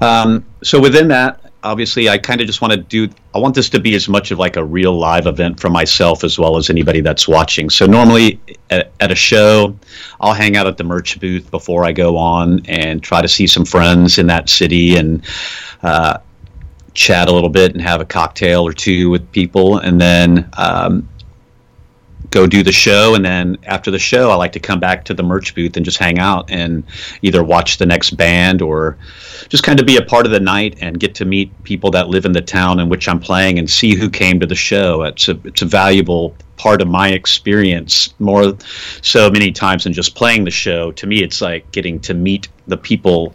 Um, so within that, obviously, I kind of just want to do. I want this to be as much of like a real live event for myself as well as anybody that's watching. So normally at, at a show, I'll hang out at the merch booth before I go on and try to see some friends in that city and. Uh, chat a little bit and have a cocktail or two with people and then um, go do the show and then after the show i like to come back to the merch booth and just hang out and either watch the next band or just kind of be a part of the night and get to meet people that live in the town in which i'm playing and see who came to the show. It's a it's a valuable part of my experience more so many times than just playing the show. To me it's like getting to meet the people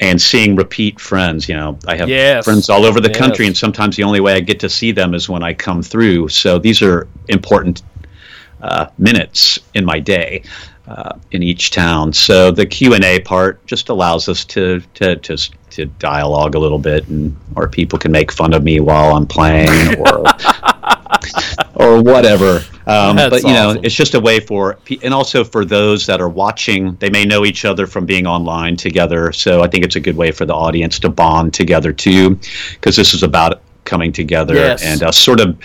and seeing repeat friends. You know, I have Yes. friends all over the country, and sometimes the only way I get to see them is when I come through. So these are important uh, minutes in my day uh, in each town. So the Q and A part just allows us to to to to dialogue a little bit, and or people can make fun of me while I'm playing, or [LAUGHS] [LAUGHS] or whatever. Um, but you know, awesome. it's just a way for, and also for those that are watching, they may know each other from being online together. So I think it's a good way for the audience to bond together too, because this is about coming together Yes. and uh, sort of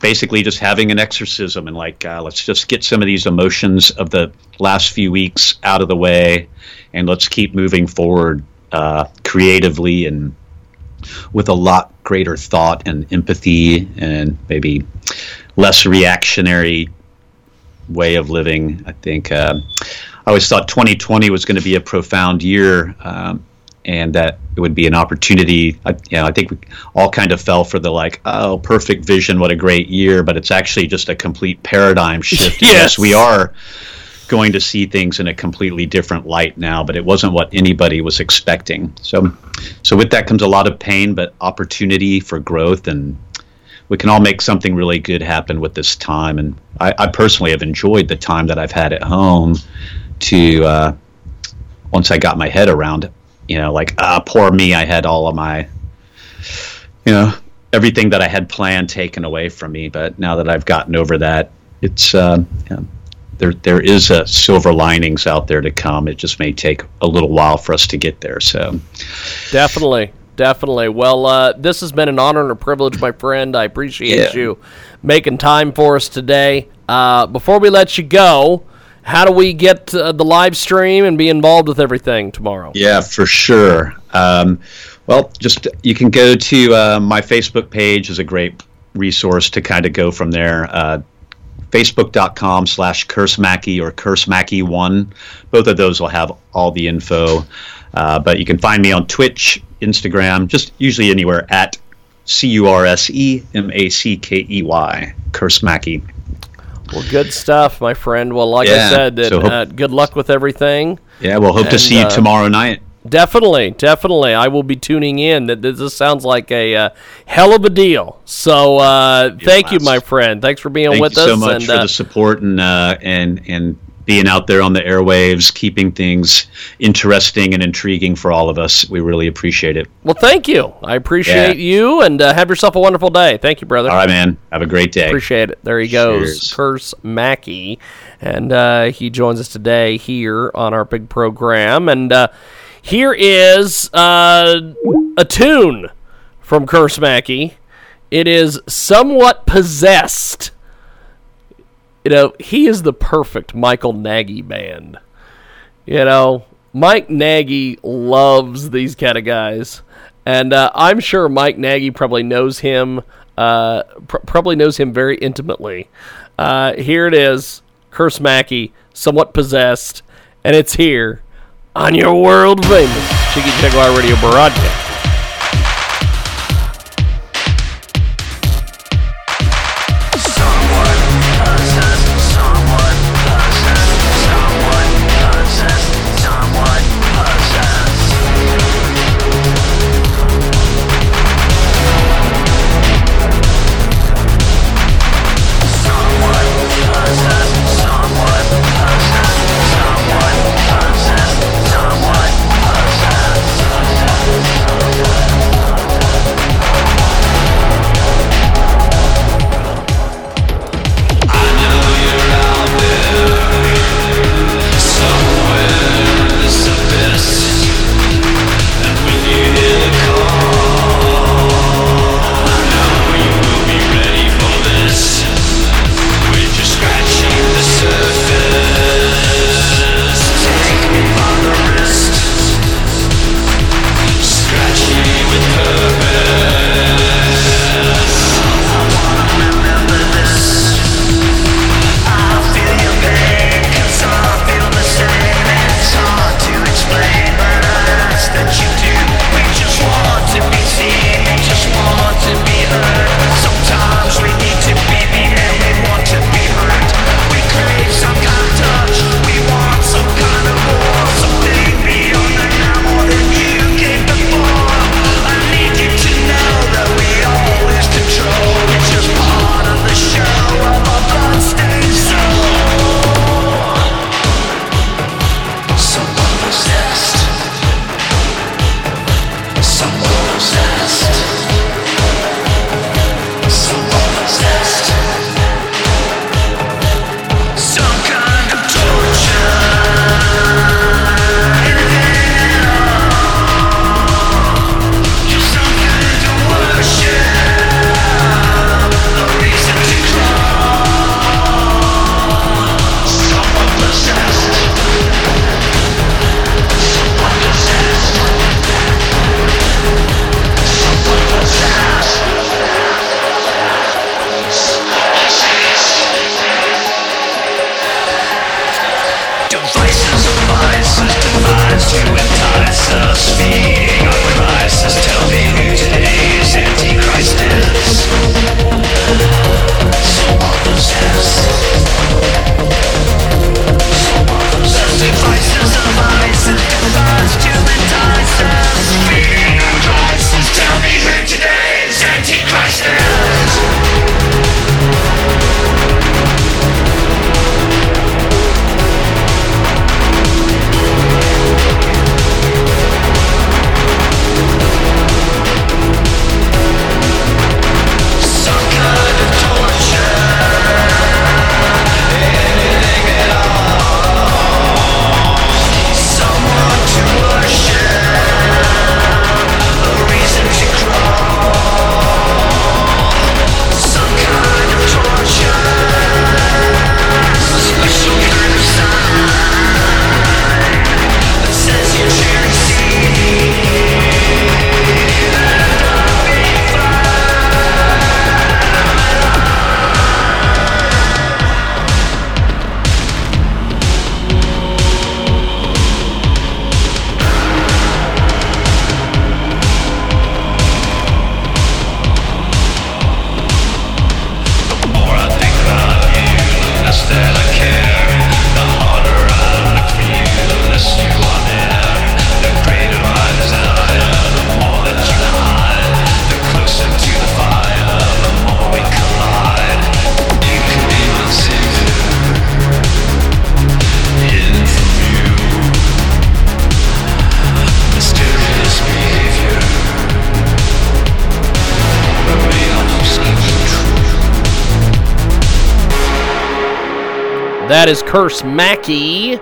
basically just having an exorcism and like uh, let's just get some of these emotions of the last few weeks out of the way, and let's keep moving forward uh, creatively and with a lot greater thought and empathy and maybe less reactionary way of living. I think uh, I always thought 2020 was going to be a profound year. Um, and that it would be an opportunity. I, you know, I think we all kind of fell for the like, oh, perfect vision, what a great year. But it's actually just a complete paradigm shift. [LAUGHS] Yes. we are going to see things in a completely different light now, but it wasn't what anybody was expecting. So, so with that comes a lot of pain, but opportunity for growth, and we can all make something really good happen with this time. And I, I personally have enjoyed the time that I've had at home. To uh, once I got my head around, you know, like ah, poor me, I had all of my, you know, everything that I had planned taken away from me. But now that I've gotten over that, it's uh, know, there there is a silver linings out there to come. It just may take a little while for us to get there. So Definitely, definitely. Well, uh, this has been an honor and a privilege, my friend. I appreciate Yeah. you making time for us today. Uh, before we let you go, how do we get uh, the live stream and be involved with everything tomorrow? Yeah, for sure. Um, well, just you can go to uh, my Facebook page is a great resource to kind of go from there. Uh, Facebook.com slash Curse Mackey or Curse Mackey one. Both of those will have all the info. Uh, but you can find me on Twitch, Instagram, just usually anywhere at C U R S E M A C K E Y, Curse Mackey. Well, good stuff, my friend. Well, like I said, that, so hope- uh, good luck with everything. Yeah, we'll hope to see you uh, tomorrow night. Definitely, definitely. I will be tuning in. That this sounds like a uh, hell of a deal. So, uh, thank you, my friend. Thanks for being Thank with you us. so much and, for uh, the support and uh, and and being out there on the airwaves, keeping things interesting and intriguing for all of us. We really appreciate it. Well, thank you. I appreciate Yeah. you, and uh, have yourself a wonderful day. Thank you, brother. All right, man. Have a great day. Appreciate it. There he goes, Curse Mackey, and uh, he joins us today here on our big program. And uh, here is uh, a tune from Curse Mackey. It is somewhat possessed. You know, he is the perfect Michael Nagy band. You know, Mike Nagy loves these kind of guys, and uh, I'm sure Mike Nagy probably knows him. Uh, pr- probably knows him very intimately. Uh, here it is, Curse Mackey, somewhat possessed, and it's here on your world famous Jiggy Jaguar Radio broadcast. Is Curse Mackey.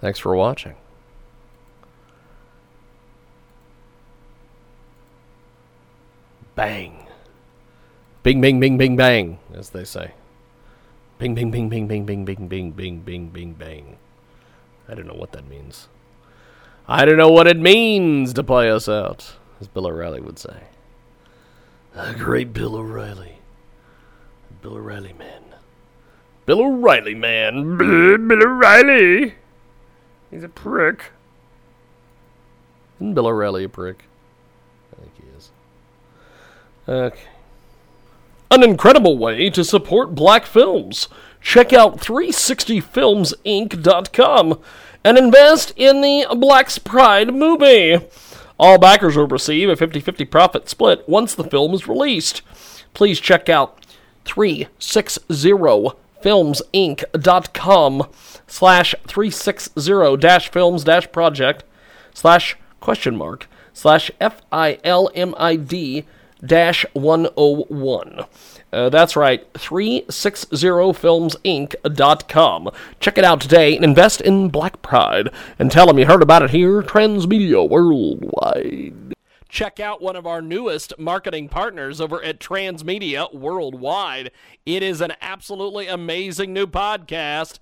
Thanks for watching. Bang. Bing, bing, bing, bing, bang, as they say. Bing, bing, bing, bing, bing, bing, bing, bing, bing, bing, bing, bang. I don't know what that means. I don't know what it means to play us out, as Bill O'Reilly would say. A great Bill O'Reilly. Bill O'Reilly man. Bill O'Reilly man. Bill O'Reilly. He's a prick. Isn't Bill O'Reilly a prick? I think he is. Okay. An incredible way to support black films. Check out 360filmsinc.com and invest in the Black's Pride movie. All backers will receive a 50 50 profit split once the film is released. Please check out 360filmsinc.com slash 360 dash films dash project slash question mark slash F-I-L-M-I-D dash 101. Uh, that's right, 360filmsinc.com. Check it out today and invest in Black Pride. And tell them you heard about it here, Transmedia Worldwide. Check out one of our newest marketing partners over at Transmedia Worldwide. It is an absolutely amazing new podcast.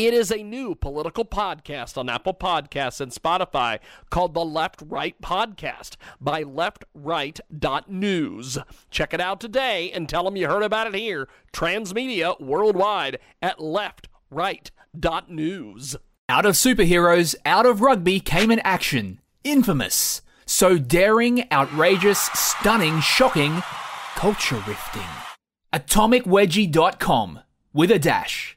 It is a new political podcast on Apple Podcasts and Spotify called the Left Right Podcast by leftright.news. Check it out today and tell them you heard about it here, Transmedia Worldwide at leftright.news. Out of superheroes, out of rugby came an action. Infamous. So daring, outrageous, stunning, shocking, culture rifting. AtomicWedgie.com with a dash.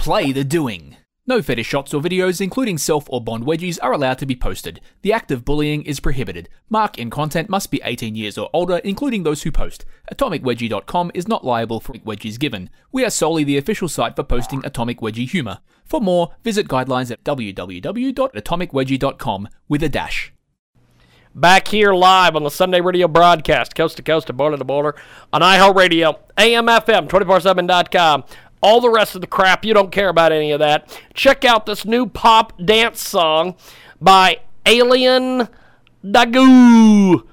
Play the doing. No fetish shots or videos, including self or bond wedgies, are allowed to be posted. The act of bullying is prohibited. Mark in content must be 18 years or older, including those who post. AtomicWedgie.com is not liable for wedgies given. We are solely the official site for posting Atomic Wedgie humor. For more, visit guidelines at www.atomicwedgie.com with a dash. Back here live on the Sunday radio broadcast, coast to coast and border to border, on iHeartRadio, AMFM, 247.com. All the rest of the crap, you don't care about any of that. Check out this new pop dance song by Alien Dagu.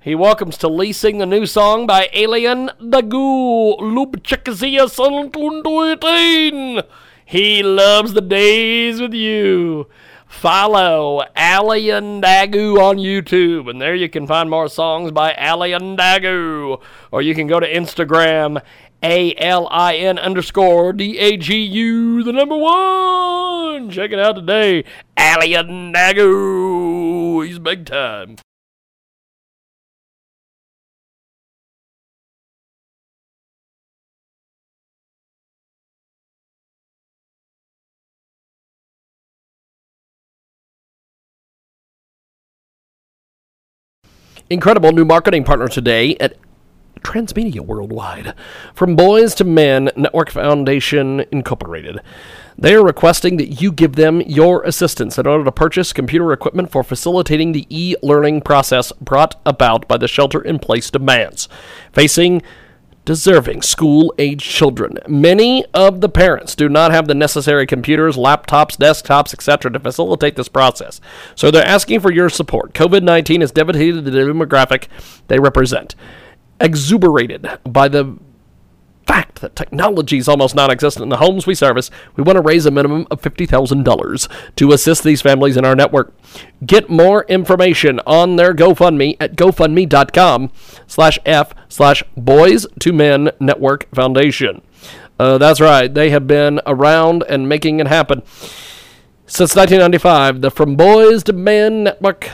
He welcomes to leasing the new song by Alien Dagu. Lubchikazia Santunduitin. He loves the days with you. Follow Alien Dagu on YouTube, and there you can find more songs by Alien Dagu. Or you can go to Instagram a L I N underscore D A G U, the number one. Check it out today. Alien Dagu. He's big time. Incredible new marketing partner today at Transmedia Worldwide. From Boys to Men Network Foundation Incorporated. They are requesting that you give them your assistance in order to purchase computer equipment for facilitating the e learning process brought about by the shelter in place demands facing deserving school age children. Many of the parents do not have the necessary computers, laptops, desktops, etc. to facilitate this process. So they're asking for your support. COVID 19 has devastated the demographic they represent exuberated by the fact that technology is almost non existent in the homes we service, we want to raise a minimum of $50,000 to assist these families in our network. Get more information on their GoFundMe at gofundme.com slash F slash Boys to Men Network Foundation. Uh, that's right, they have been around and making it happen. Since 1995, the From Boys to Men Network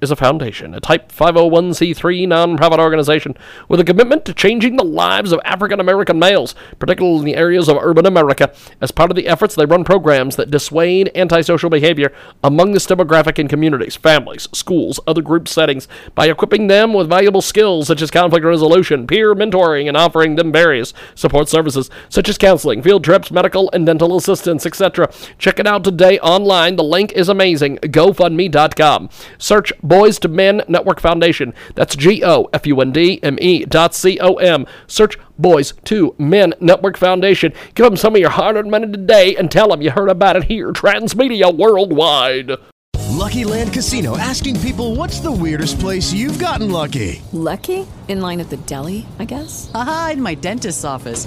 is a foundation, a Type 501c3 nonprofit organization with a commitment to changing the lives of African American males, particularly in the areas of urban America. As part of the efforts, they run programs that dissuade antisocial behavior among this demographic in communities, families, schools, other group settings by equipping them with valuable skills such as conflict resolution, peer mentoring, and offering them various support services such as counseling, field trips, medical and dental assistance, etc. Check it out today online. The link is amazing. GoFundMe.com. Search Boys to Men Network Foundation. That's G O F U N D M E dot C O M. Search Boys to Men Network Foundation. Give them some of your hard earned money today and tell them you heard about it here, Transmedia Worldwide. Lucky Land Casino asking people what's the weirdest place you've gotten lucky? Lucky? In line at the deli, I guess? Aha, in my dentist's office.